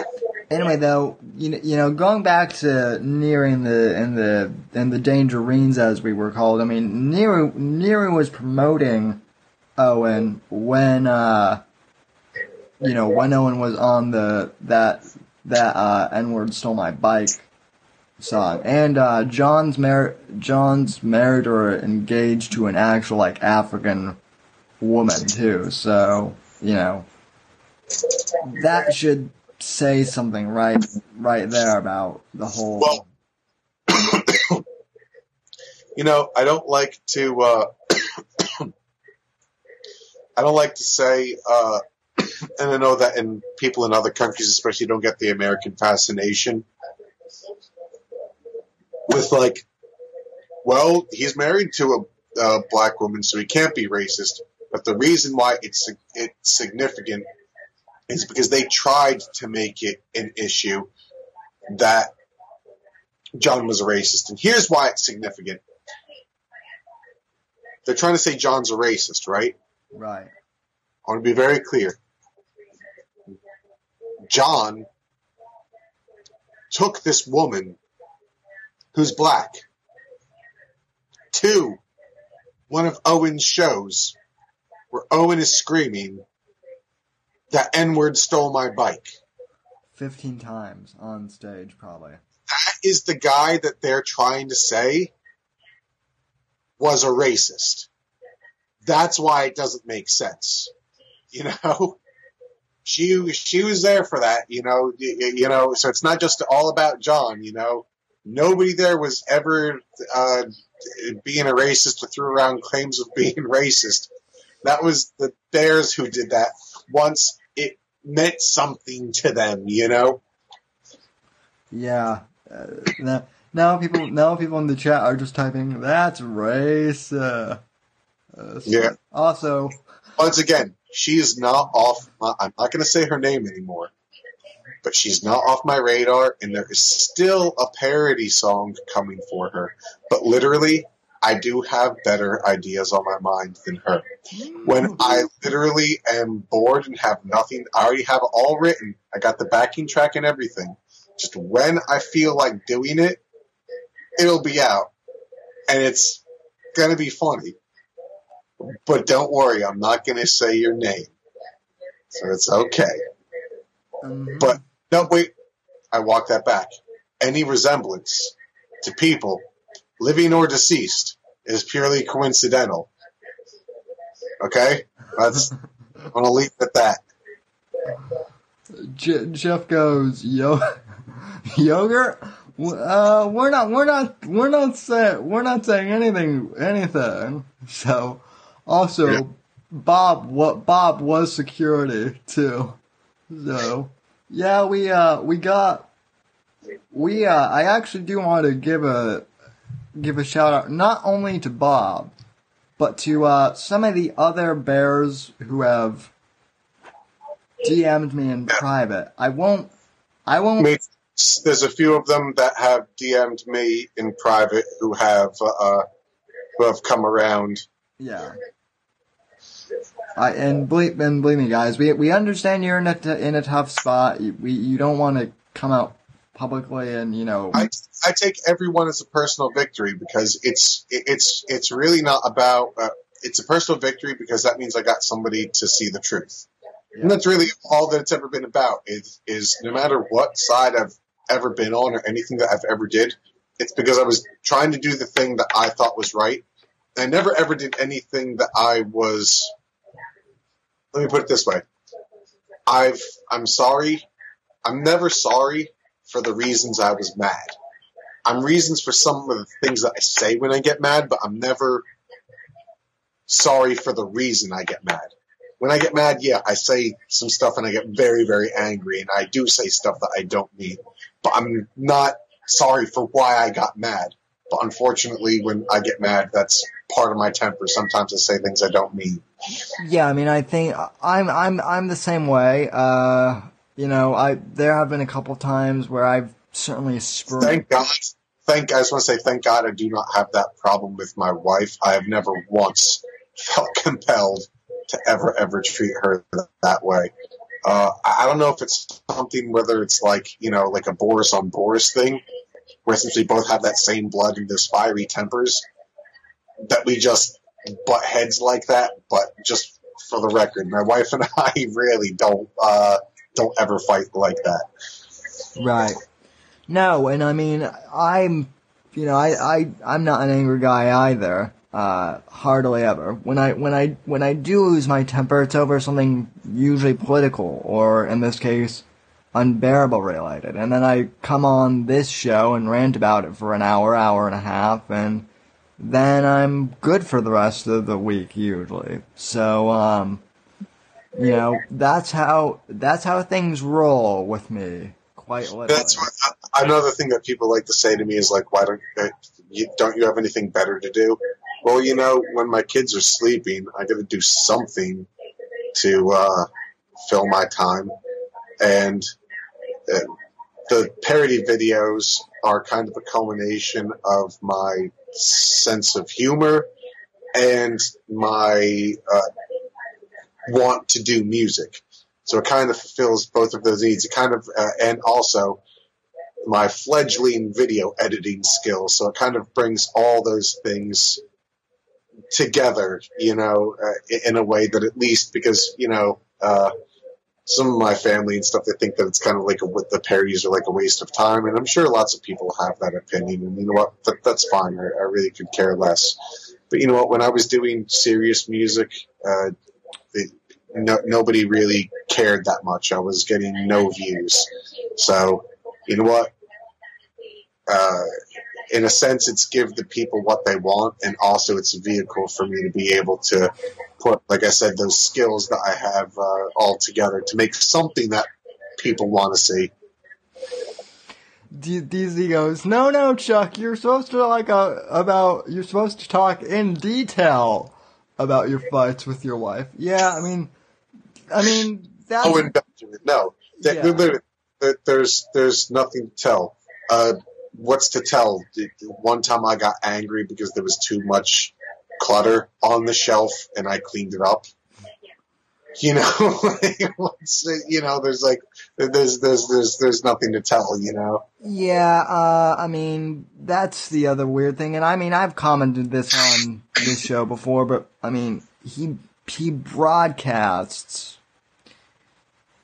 Anyway, though, you know, you know, going back to nearing the and the and the Dangerines as we were called. I mean, Nero Nero was promoting Owen when uh, you know, when Owen was on the that that uh, N word stole my bike song, and uh, John's mar John's married or engaged to an actual like African woman too. So you know that should say something right right there about the whole Well- you know, I don't like to. Uh, I don't like to say, uh, and I know that in people in other countries, especially, don't get the American fascination with like, well, he's married to a, a black woman, so he can't be racist. But the reason why it's it's significant is because they tried to make it an issue that John was a racist, and here's why it's significant. They're trying to say John's a racist, right? right I want to be very clear. John took this woman who's black Two, one of Owen's shows where Owen is screaming, that N word stole my bike. 15 times on stage probably That is the guy that they're trying to say was a racist. That's why it doesn't make sense. You know? She she was there for that, you know, y- y- you know, so it's not just all about John, you know. Nobody there was ever uh, being a racist or threw around claims of being racist. That was the Bears who did that once it meant something to them, you know. yeah uh, now, now people now people in the chat are just typing that's race uh, uh, so- Yeah. also once again, she is not off. I'm not going to say her name anymore, but she's not off my radar, and there is still a parody song coming for her. But literally, I do have better ideas on my mind than her. When I literally am bored and have nothing, I already have it all written. I got the backing track and everything. Just when I feel like doing it, it'll be out, and it's gonna be funny. But don't worry, I'm not going to say your name. So it's okay. mhm. But no, wait. I walk that back. Any resemblance to people, living or deceased, is purely coincidental. Okay? That's, I'm going to leave it at that. Je- Jeff goes, yo, yogurt. Uh, we're not, we're not, we're not saying, we're not saying anything, anything. So, also, Yeah. Bob, what Bob was security too. So, yeah, we uh, we got, we uh, I actually do want to give a, give a shout out not only to Bob, but to uh, some of the other bears who have DM'd me in private. I won't. I won't. Me- there's a few of them that have DM'd me in private who have uh, who have come around. Yeah. I, and believe and believe me, guys, we we understand you're in a t- in a tough spot. You, we you don't want to come out publicly and you know. I, I take everyone as a personal victory because it's it's it's really not about. Uh, it's a personal victory because that means I got somebody to see the truth. Yeah. And that's really all that it's ever been about. Is is no matter what side I've ever been on or anything that I've ever did, it's because I was trying to do the thing that I thought was right. I never ever did anything that I was. Let me put it this way. I've I'm sorry. I'm never sorry for the reasons I was mad. I'm reasons for some of the things that I say when I get mad, but I'm never sorry for the reason I get mad. When I get mad, yeah, I say some stuff and I get very, very angry and I do say stuff that I don't mean. But I'm not sorry for why I got mad. But unfortunately, when I get mad, that's part of my temper. Sometimes I say things I don't mean. Yeah, I mean, I think I'm I'm I'm the same way. Uh, you know, I there have been a couple times where I've certainly sprung. Thank God. Thank. I just want to say thank God I do not have that problem with my wife. I have never once felt compelled to ever ever treat her that way. Uh, I don't know if it's something whether it's like you know like a Boris on Boris thing, where since we both have that same blood and those fiery tempers, that we just butt heads like that. But just for the record, my wife and I really don't uh, don't ever fight like that. Right. No, and I mean, I'm, you know, I, I, I'm not an angry guy either. Uh, hardly ever. When I, when I, when I do lose my temper, it's over something usually political, or in this case, unbearable related. And then I come on this show and rant about it for an hour, hour and a half, and then I'm good for the rest of the week usually. So, um, you know, that's how, that's how things roll with me. Quite literally. That's what, another thing that people like to say to me is like, "Why don't uh, you, don't you have anything better to do?" Well, you know, when my kids are sleeping, I got to do something to uh, fill my time, and uh, the parody videos are kind of a culmination of my sense of humor and my uh, want to do music. So it kind of fulfills both of those needs. It kind of, uh, and also my fledgling video editing skills. So it kind of brings all those things together, you know, uh, in a way that at least because, you know, uh, some of my family and stuff, they think that it's kind of like a, the parodies are like a waste of time. And I'm sure lots of people have that opinion. And you know what? That, that's fine. I, I really could care less. But you know what? When I was doing serious music, uh, the, no, nobody really cared that much. I was getting no views. So, you know what? Uh, in a sense, it's give the people what they want, and also it's a vehicle for me to be able to put, like I said, those skills that I have uh, all together to make something that people want to see. D- DZ goes, no, no, Chuck, you're supposed to like uh, about, you're supposed to talk in detail about your fights with your wife. Yeah, I mean, I mean, that's, Oh, and Benjamin, no, That- Yeah. there- there's there's nothing to tell. Uh, what's to tell? One time I got angry because there was too much clutter on the shelf, and I cleaned it up. You know, you know, there's like there's there's there's there's nothing to tell. You know, yeah, uh, I mean, that's the other weird thing, and I mean, I've commented this on this show before, but I mean, he, he broadcasts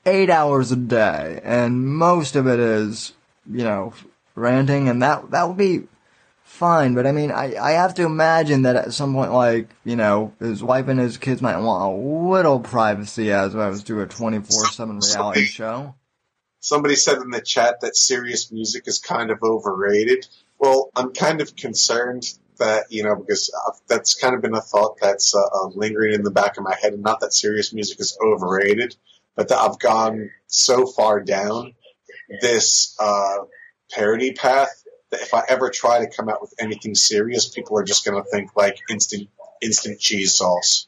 eight hours a day, and most of it is, you know, ranting, and that, that would be fine, but I mean, I, I have to imagine that at some point, like, you know, his wife and his kids might want a little privacy as I was doing a 24-7 reality show. somebody said in the chat that serious music is kind of overrated. Well, I'm kind of concerned that you know because uh, that's kind of been a thought that's uh, uh, lingering in the back of my head, and not that serious music is overrated, but that I've gone so far down this uh, parody path that if I ever try to come out with anything serious, people are just going to think like instant instant cheese sauce.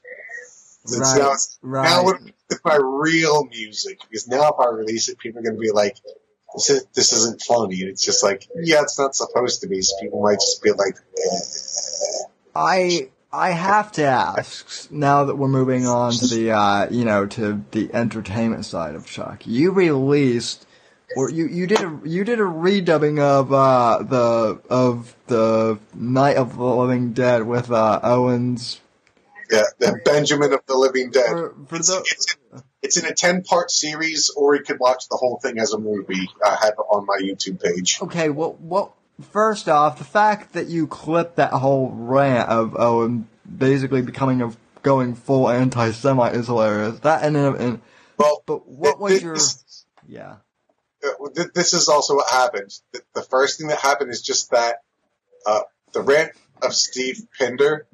Right, now, right. now with my real music, because now if I release it, people are going to be like, this, is, this isn't funny. It's just like, yeah, it's not supposed to be. So people might just be like, eh. I I have to ask now that we're moving on to the uh, you know to the entertainment side of Chuck. You released or you, you did a you did a redubbing of uh, the of the Night of the Living Dead with uh, Owens. Yeah, the Benjamin of the Living Dead. For, for it's, the, it's, it's in a ten part series, or you could watch the whole thing as a movie. I have it on my YouTube page. okay, well, what? First off, the fact that you clipped that whole rant of Owen basically becoming a going full anti-Semite is hilarious. That and, and Well, but what was this, your yeah? Uh, th- this is also what happened. The, first thing that happened is just that uh, the rant of Steve Pinder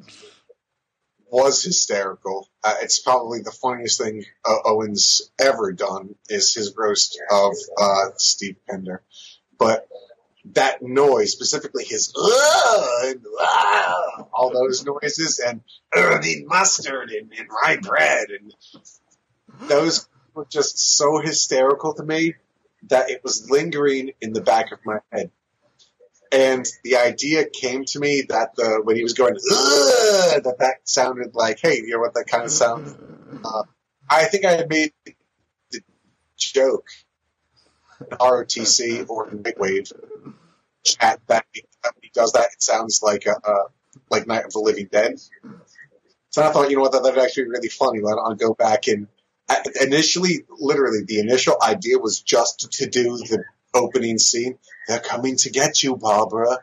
was hysterical. Uh, it's probably the funniest thing uh, Owen's ever done is his roast of uh, Steve Pinder. But that noise, specifically his and all those noises, and "Ugh, need mustard and, and rye bread, and those were just so hysterical to me that it was lingering in the back of my head. And the idea came to me that the when he was going that that sounded like, hey, you know what that kind of sounds. Uh, I think I made the joke ROTC or Nightwave chat that he does that. It sounds like a, a like Night of the Living Dead. So I thought, you know what, that would actually be really funny. Why don't I go back and I, initially, literally, the initial idea was just to do the opening scene. They're coming to get you, Barbara.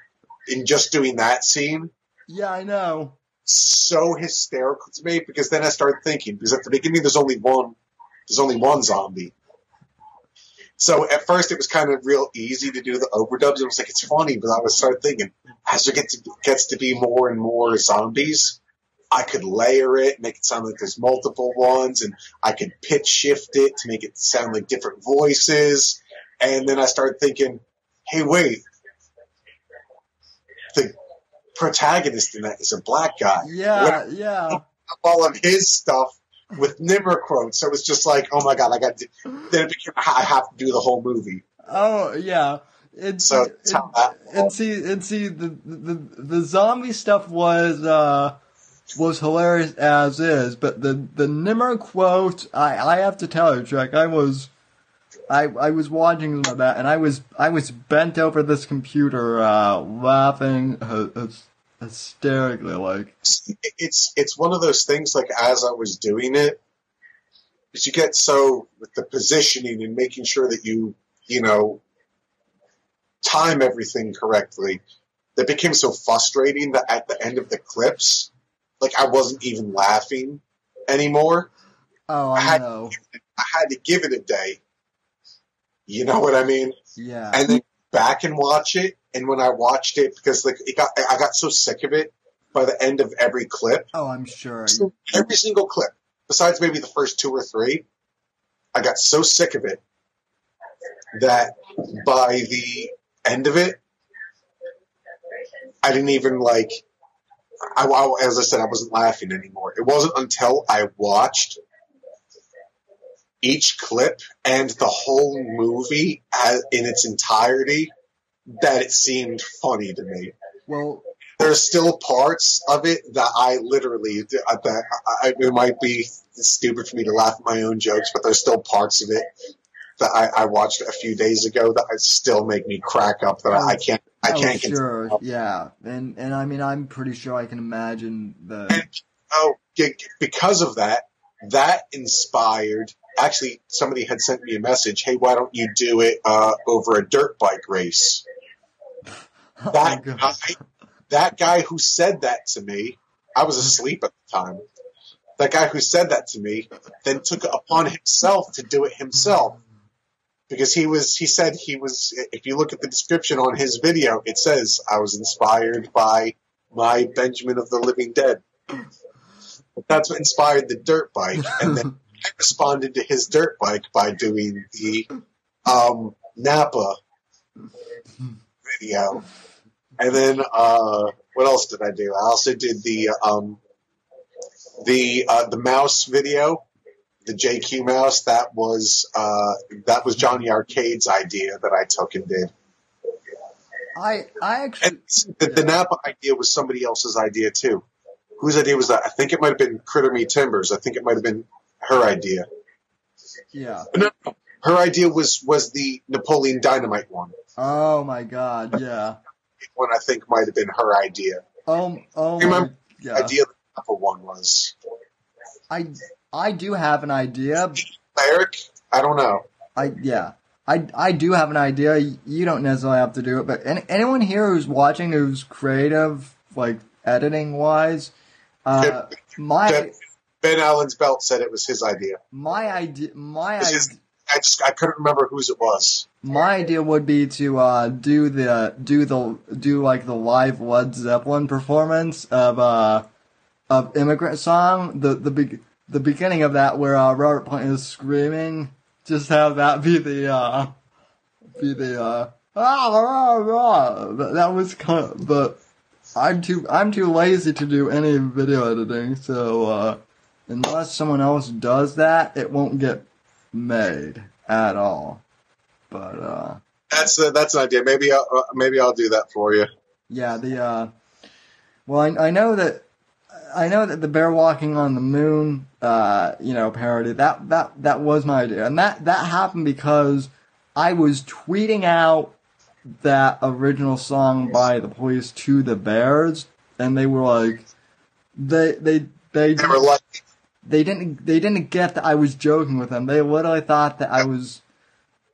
In just doing that scene, Yeah, I know. so hysterical to me because then I started thinking because at the beginning there's only one there's only one zombie. So at first it was kind of real easy to do the overdubs. It was like it's funny, but I was start thinking as it gets gets to be more and more zombies, I could layer it, make it sound like there's multiple ones, and I could pitch shift it to make it sound like different voices. And then I started thinking, hey, wait, the protagonist in that is a black guy Yeah, yeah. all of his stuff with Nimmer quotes. So it was just like, oh my god, I got. To, then it became I have to do the whole movie. Oh yeah. And, So and, that's how that- and see and see the, the the zombie stuff was uh was hilarious as is, but the the Nimmer quote I I have to tell you, Jack, I was I I was watching that and I was I was bent over this computer uh laughing hy- hy- hysterically like It's it's one of those things. Like as I was doing it, you get so with the positioning and making sure that you you know time everything correctly. That became so frustrating that at the end of the clips, like I wasn't even laughing anymore. oh I I had- know I had to give it a day. You know what I mean? yeah and then back and watch it. And when I watched it, because like it got, I got so sick of it by the end of every clip. oh I'm sure So every single clip, besides maybe the first two or three, I got so sick of it that by the end of it, I didn't even like. I, I- as I said, I wasn't laughing anymore. It wasn't until I watched each clip and the whole movie as, in its entirety that it seemed funny to me. well There's still parts of it that I literally uh, that I, it might be stupid for me to laugh at my own jokes, but there's still parts of it that I, I watched a few days ago that still make me crack up. That I, I can't I oh, can't sure yeah and and I mean I'm pretty sure I can imagine the Oh, g- g- because of that, that inspired. Actually, somebody had sent me a message. Hey, why don't you do it uh, over a dirt bike race? Oh, That God. guy, that guy who said that to me, I was asleep at the time. That guy who said that to me then took it upon himself to do it himself because he was. He said he was. If you look at the description on his video, it says I was inspired by my Benjamin of the Living Dead. But that's what inspired the dirt bike, and then I responded to his dirt bike by doing the um, Napa video. And then uh, what else did I do? I also did the um, the uh, the mouse video the JQ mouse, that was uh, that was Johnny Arcade's idea that I took and did. I I actually And the, the Napa idea was somebody else's idea too. Whose idea was that? I think it might have been Critter Me Timbers. I think it might have been her idea. yeah. No, her idea was was the Napoleon Dynamite one. Oh my god, yeah. One I think might have been her idea. Oh oh remember yeah. Idea the Napa one was I I do have an idea. Eric. I don't know. I yeah. I, I do have an idea. You don't necessarily have to do it, but any, anyone here who's watching who's creative, like editing wise, uh, my Ben, ben Allen's belt said it was his idea. my idea my idea, I just I couldn't remember whose it was. my idea would be to uh, do the do the do like the live Led Zeppelin performance of uh of Immigrant Song the the big the beginning of that where uh, Robert Plant is screaming. Just have that be the uh be the uh ah. That- that was kind of but I'm too I'm too lazy to do any video editing so uh unless someone else does that it won't get made at all. But uh That's uh, that's an idea. Maybe I'll, uh, maybe I'll do that for you. yeah, the uh well I, I know that I know that the bear walking on the moon uh you know parody that that that was my idea. And that that happened because I was tweeting out that original song by the police to the bears and they were like they they they They were like, they didn't they didn't get that I was joking with them. They literally thought that I was.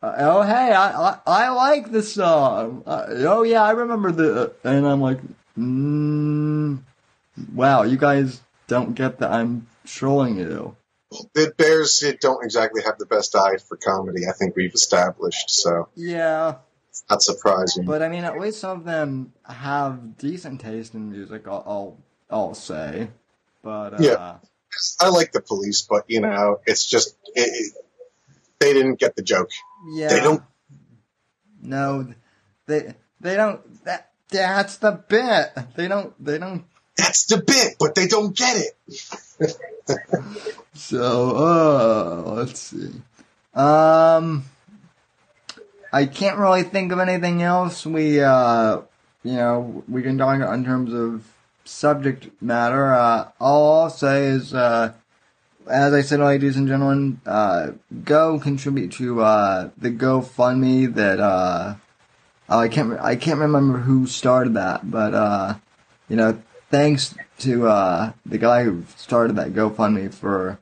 Uh, oh hey, I, I I like the song. Uh, oh yeah, I remember the. And I'm like, mm, wow, you guys don't get that I'm trolling you. the Bears don't exactly have the best eye for comedy. I think we've established, so Yeah, it's not surprising. but I mean, at least some of them have decent taste in music. I'll I'll, I'll say, but uh, Yeah. I like the police, but you know, it's just it, it, they didn't get the joke. yeah, They don't. No, they they don't. That that's the bit. They don't. They don't That's the bit, but they don't get it. So, uh, let's see. Um, I can't really think of anything else. We, uh, you know, we can talk in terms of subject matter. Uh, all I'll say is, uh, as I said, ladies and gentlemen, uh, go contribute to, uh, the GoFundMe that, uh, I can't, I can't remember who started that, but, uh, you know, thanks to, uh, the guy who started that GoFundMe for,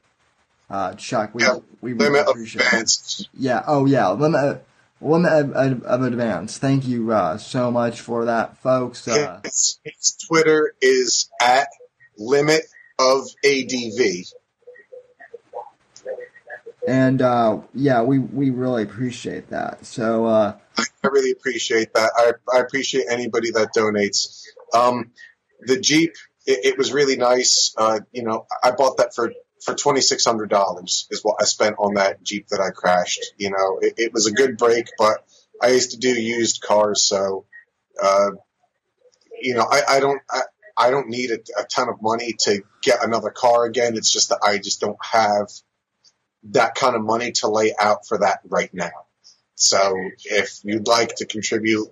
uh, Chuck. We, Yeah, we really Limit appreciate it. fans. Yeah. Oh, yeah. Limit, limit of, of, of advance. Thank you uh, so much for that, folks. Uh, His, his Twitter is at limit of ADV. and uh, yeah, we we really appreciate that. So uh, I really appreciate that. I, I appreciate anybody that donates. Um, the Jeep, it, it was really nice. Uh, you know, I bought that for, for $2,600 is what I spent on that Jeep that I crashed. You know, it, it was a good break, but I used to do used cars. So, uh, you know, I, I don't, I, I don't need a, a ton of money to get another car again. It's just that I just don't have that kind of money to lay out for that right now. So if you'd like to contribute,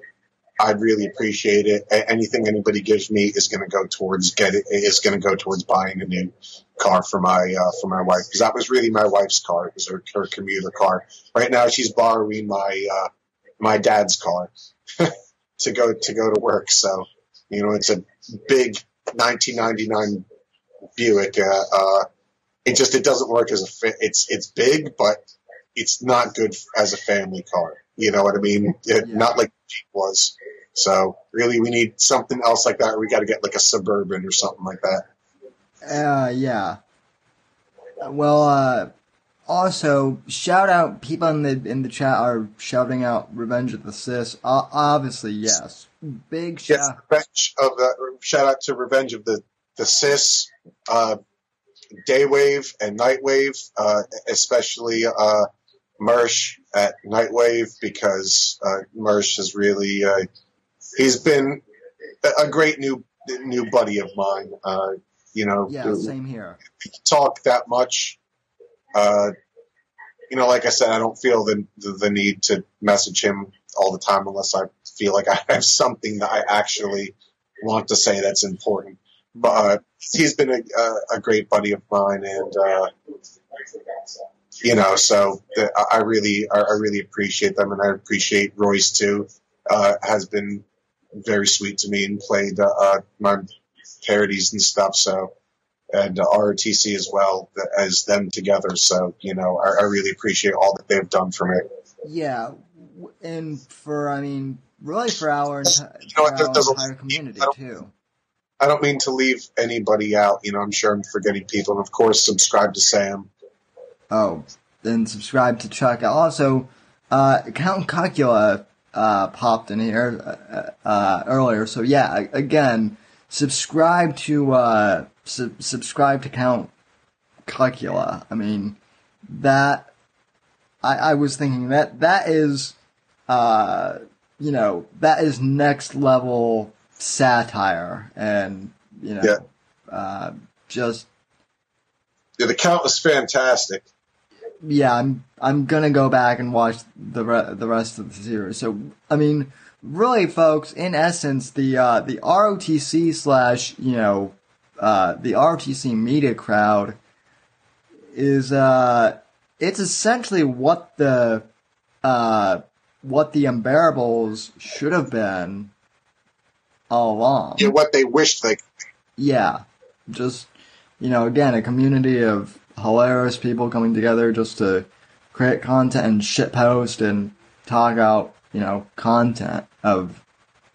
I'd really appreciate it. Anything anybody gives me is going to go towards get is going to go towards buying a new car for my uh, for my wife because that was really my wife's car. It was her, her commuter car. Right now she's borrowing my uh, my dad's car to go to go to work. So you know it's a big 1999 Buick. Uh, uh, it just it doesn't work as a fa- it's it's big, but it's not good as a family car. You know what I mean? It- Yeah. Not like Jeep was. So really, we need something else like that. We got to get like a suburban or something like that. uh, yeah. Well, uh, also shout out people in the in the chat are shouting out "Revenge of the Cis." Uh, obviously, yes. Big shout. Yes. Revenge of the shout out to Revenge of the the Cis, uh, Daywave and Nightwave, uh, especially uh, Mersh at Nightwave because uh, Mersh has really uh, he's been a- great new new buddy of mine. Uh, you know, Yeah, same here. we talk that much. Uh, you know, like I said, I don't feel the, the the need to message him all the time unless I feel like I have something that I actually want to say that's important. But uh, he's been a, a, a great buddy of mine, and uh, you know, so the, I really I really appreciate them, and I appreciate Royce too. Uh, has been very sweet to me and played uh, uh my parodies and stuff. So and uh, ROTC as well as them together. So you know, I, I really appreciate all that they've done for me. Yeah, and for I mean, really for our, enti- you know our entire community I too. I don't mean to leave anybody out. You know, I'm sure I'm forgetting people, and of course, subscribe to Sam. Oh, then subscribe to Chuck. Also, uh, Count Cocula uh, popped in here uh, uh earlier. So yeah, again, subscribe to uh, su- subscribe to Count Cocula. I mean, that I, I was thinking that that is, uh, you know, that is next level satire, and you know, yeah. uh, just yeah, the count was fantastic. Yeah, I'm I'm gonna go back and watch the re- the rest of the series. So I mean, really, folks, in essence, the uh, the ROTC slash you know uh, the ROTC media crowd is uh, it's essentially what the uh, what the unbearables should have been all along. Yeah, what they wished they. Yeah, just you know, again, a community of hilarious people coming together just to create content and shitpost and talk out, you know content of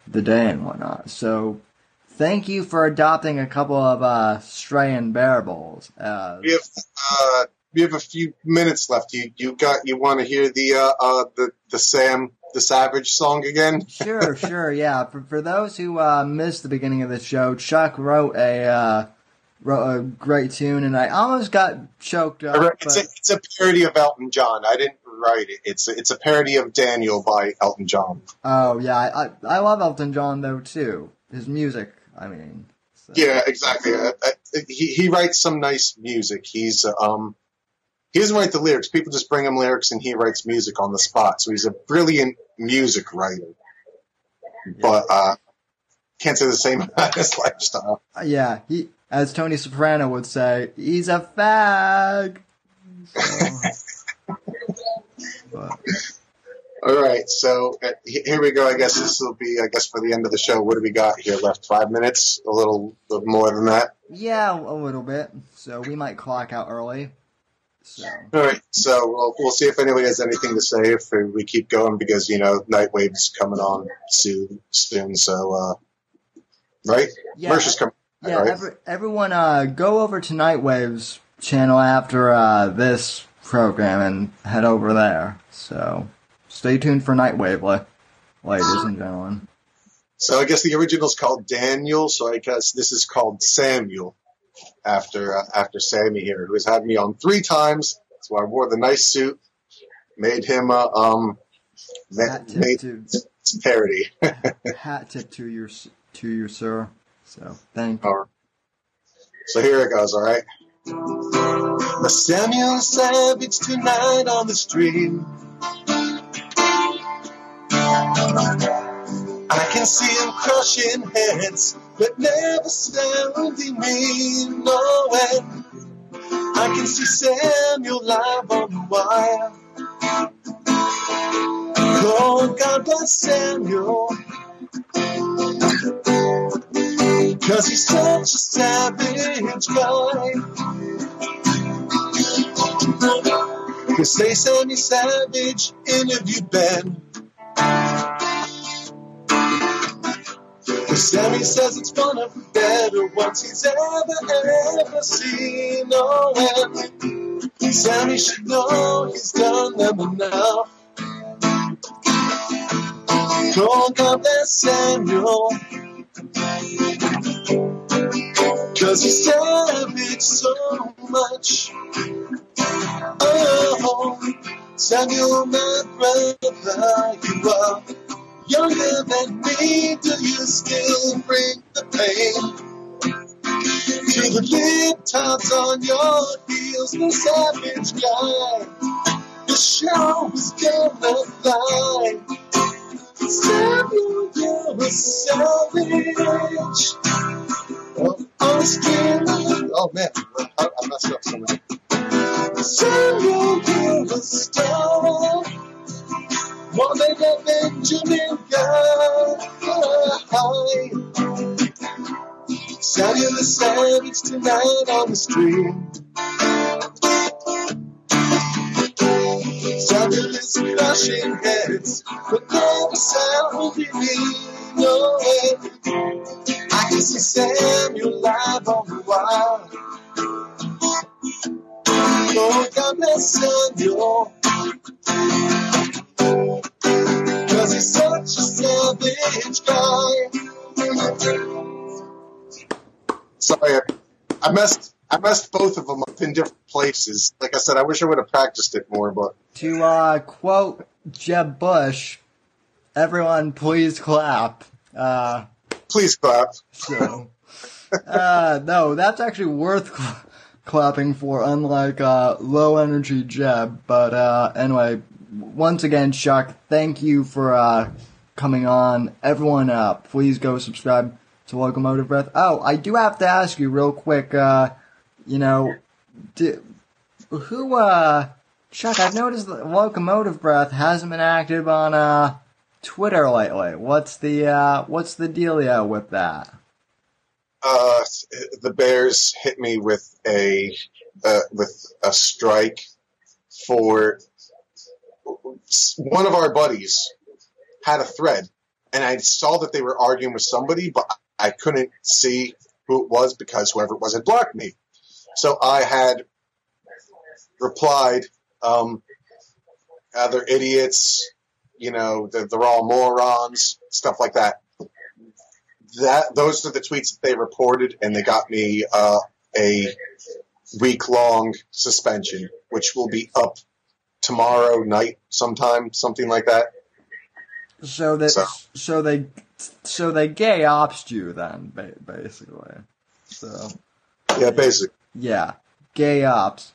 the day and whatnot. So thank you for adopting a couple of uh, stray and bearables. Uh, we have uh, we have a few minutes left. You you got you want to hear the uh, uh, the the Sam the Savage song again? sure, sure, yeah. For for those who uh, missed the beginning of the show, Chuck wrote a uh, wrote a great tune, and I almost got choked up. It's, a, it's a parody of Elton John. I didn't write it. It's a, it's a parody of Daniel by Elton John. Oh yeah, I I love Elton John though too. His music, I mean. So. Yeah, exactly. Uh, uh, he he writes some nice music. He's um he doesn't write the lyrics. People just bring him lyrics and he writes music on the spot. So he's a brilliant music writer. Yeah. But uh, can't say the same about his lifestyle. Uh, yeah, he, as Tony Soprano would say, he's a fag. So. All right, so uh, here we go. I guess this will be, I guess, for the end of the show. What do we got here left? Five minutes? A little, more than that? Yeah, a little bit. So we might clock out early. So. All right, so we'll, we'll see if anybody has anything to say if we keep going because you know Nightwave's coming on soon, soon. So, uh, right? Yeah, Mercer's coming. Yeah, right? every, everyone, uh, go over to Nightwave's channel after uh, this program and head over there. So, stay tuned for Nightwave, ladies and gentlemen. So I guess the original's called Daniel. So I guess this is called Samuel after uh, after Sammy here, who has had me on three times. So I wore the nice suit, made him uh, um hat made to, parody. hat tip to your to your sir. So thank you. So here it goes. All right. The Samuel Savage tonight on the street. I can see him crushing heads, but never sounding me. No way. I can see Samuel live on the wire. Oh, God bless Samuel. Cause he's such a savage guy. Cause they Sammy Savage interviewed Ben. Sammy says it's one of the better ones he's ever, ever seen. Oh, and Sammy should know he's done them enough. Don't come there, Samuel. Cause he's savage so much. Oh, Samuel, oh, my brother, you are younger than me, do you still bring the pain to the lip taps on your heels, the savage guy. The show is gonna fly. Samuel, you're a savage. Oh, Australia. Oh man, I, I messed up somewhere. Samuel, you're a star. Than a Benjamin guy. The Savage tonight on the stream. Samuel is crushing heads, but never sounding me. No way. I can see Samuel live on the wire. Oh, God bless Samuel. Cause he's such a savage guy. Sorry, I, I messed I messed both of them up in different places. Like I said, I wish I would have practiced it more, but To uh, quote Jeb Bush, everyone please clap. Uh, please clap. so, uh, no, that's actually worth cl- clapping for, unlike uh, low energy Jeb. But uh, anyway, once again, Chuck, thank you for uh, coming on. Everyone, uh, please go subscribe to Locomotive Breath. Oh, I do have to ask you real quick. Uh, you know, di who? Uh, Chuck, I've noticed that Locomotive Breath hasn't been active on uh, Twitter lately. What's the uh, what's the dealio with that? Uh, the Bears hit me with a uh, with a strike for one of our buddies had a thread, and I saw that they were arguing with somebody, but I couldn't see who it was because whoever it was had blocked me. So I had replied, um, other idiots, you know, they're, they're all morons, stuff like that. That those are the tweets that they reported, and they got me uh, a week long suspension, which will be up tomorrow night sometime, something like that. So that So- so, they so they gay ops you then basically. So Yeah, basically. yeah, gay ops.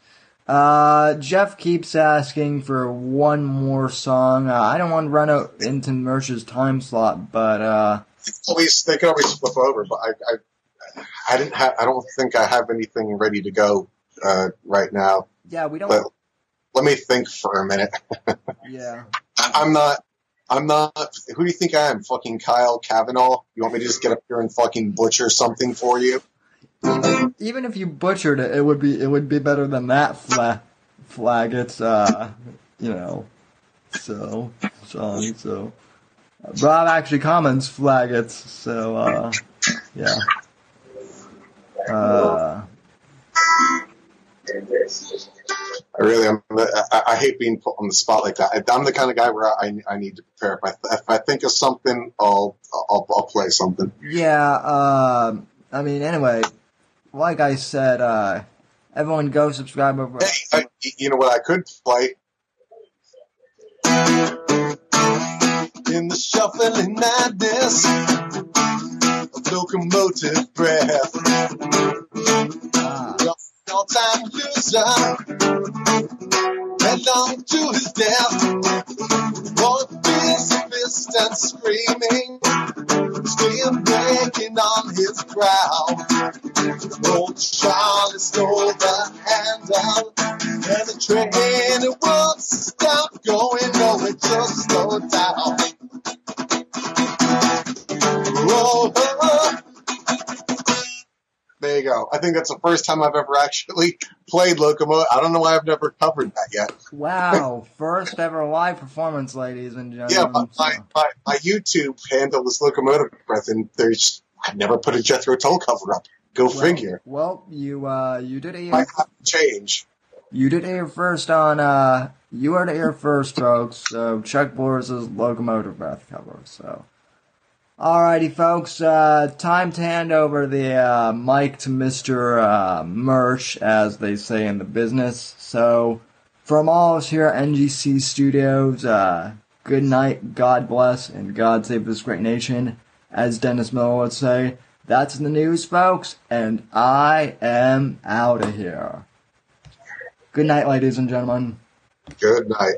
Uh, Jeff keeps asking for one more song. Uh, I don't want to run out into Merch's time slot, but uh, Always they can always flip over, but I I, I didn't have I don't think I have anything ready to go uh, right now. yeah, we don't. But let me think for a minute. Yeah, I- I'm not. I'm not. Who do you think I am? Fucking Kyle Kavanaugh? You want me to just get up here and fucking butcher something for you? Even if you butchered it, it would be it would be better than that flag. Flag. It's uh, you know, so song. So Rob actually comments flag it. So uh, yeah. Uh, I really am. I, I hate being put on the spot like that. I, I'm the kind of guy where I, I need to prepare. If I, if I think of something, I'll, I'll I'll play something. yeah. Uh, I mean, anyway, like I said, uh, everyone go subscribe over. Hey, I, you know what I could play? In the shuffling madness of locomotive breath. Ah, all-time loser, headlong to his death. Fist, fist and screaming, still breaking on his crown. Old Charlie stole the handle, and the train it won't stop going, no, it just slowed down. Whoa. There you go. I think that's the first time I've ever actually played Locomotive. I don't know why I've never covered that yet. wow! First ever live performance, ladies and gentlemen. Yeah, my, my, my YouTube handle is Locomotive Breath, and there's I've never put a Jethro Tull cover up. Go Well- figure. Well, you uh, you did. Might change. You did hear first on, uh, you heard it here first, folks. So, Chuck Boris's Locomotive Breath cover, so. Alrighty, folks, uh, time to hand over the, uh, mic to Mr. Uh, as they say in the business. So, from all of us here at NGC Studios, uh, good night, God bless, and God save this great nation, as Dennis Miller would say. That's the news, folks, and I am out of here. Good night, ladies and gentlemen. Good night.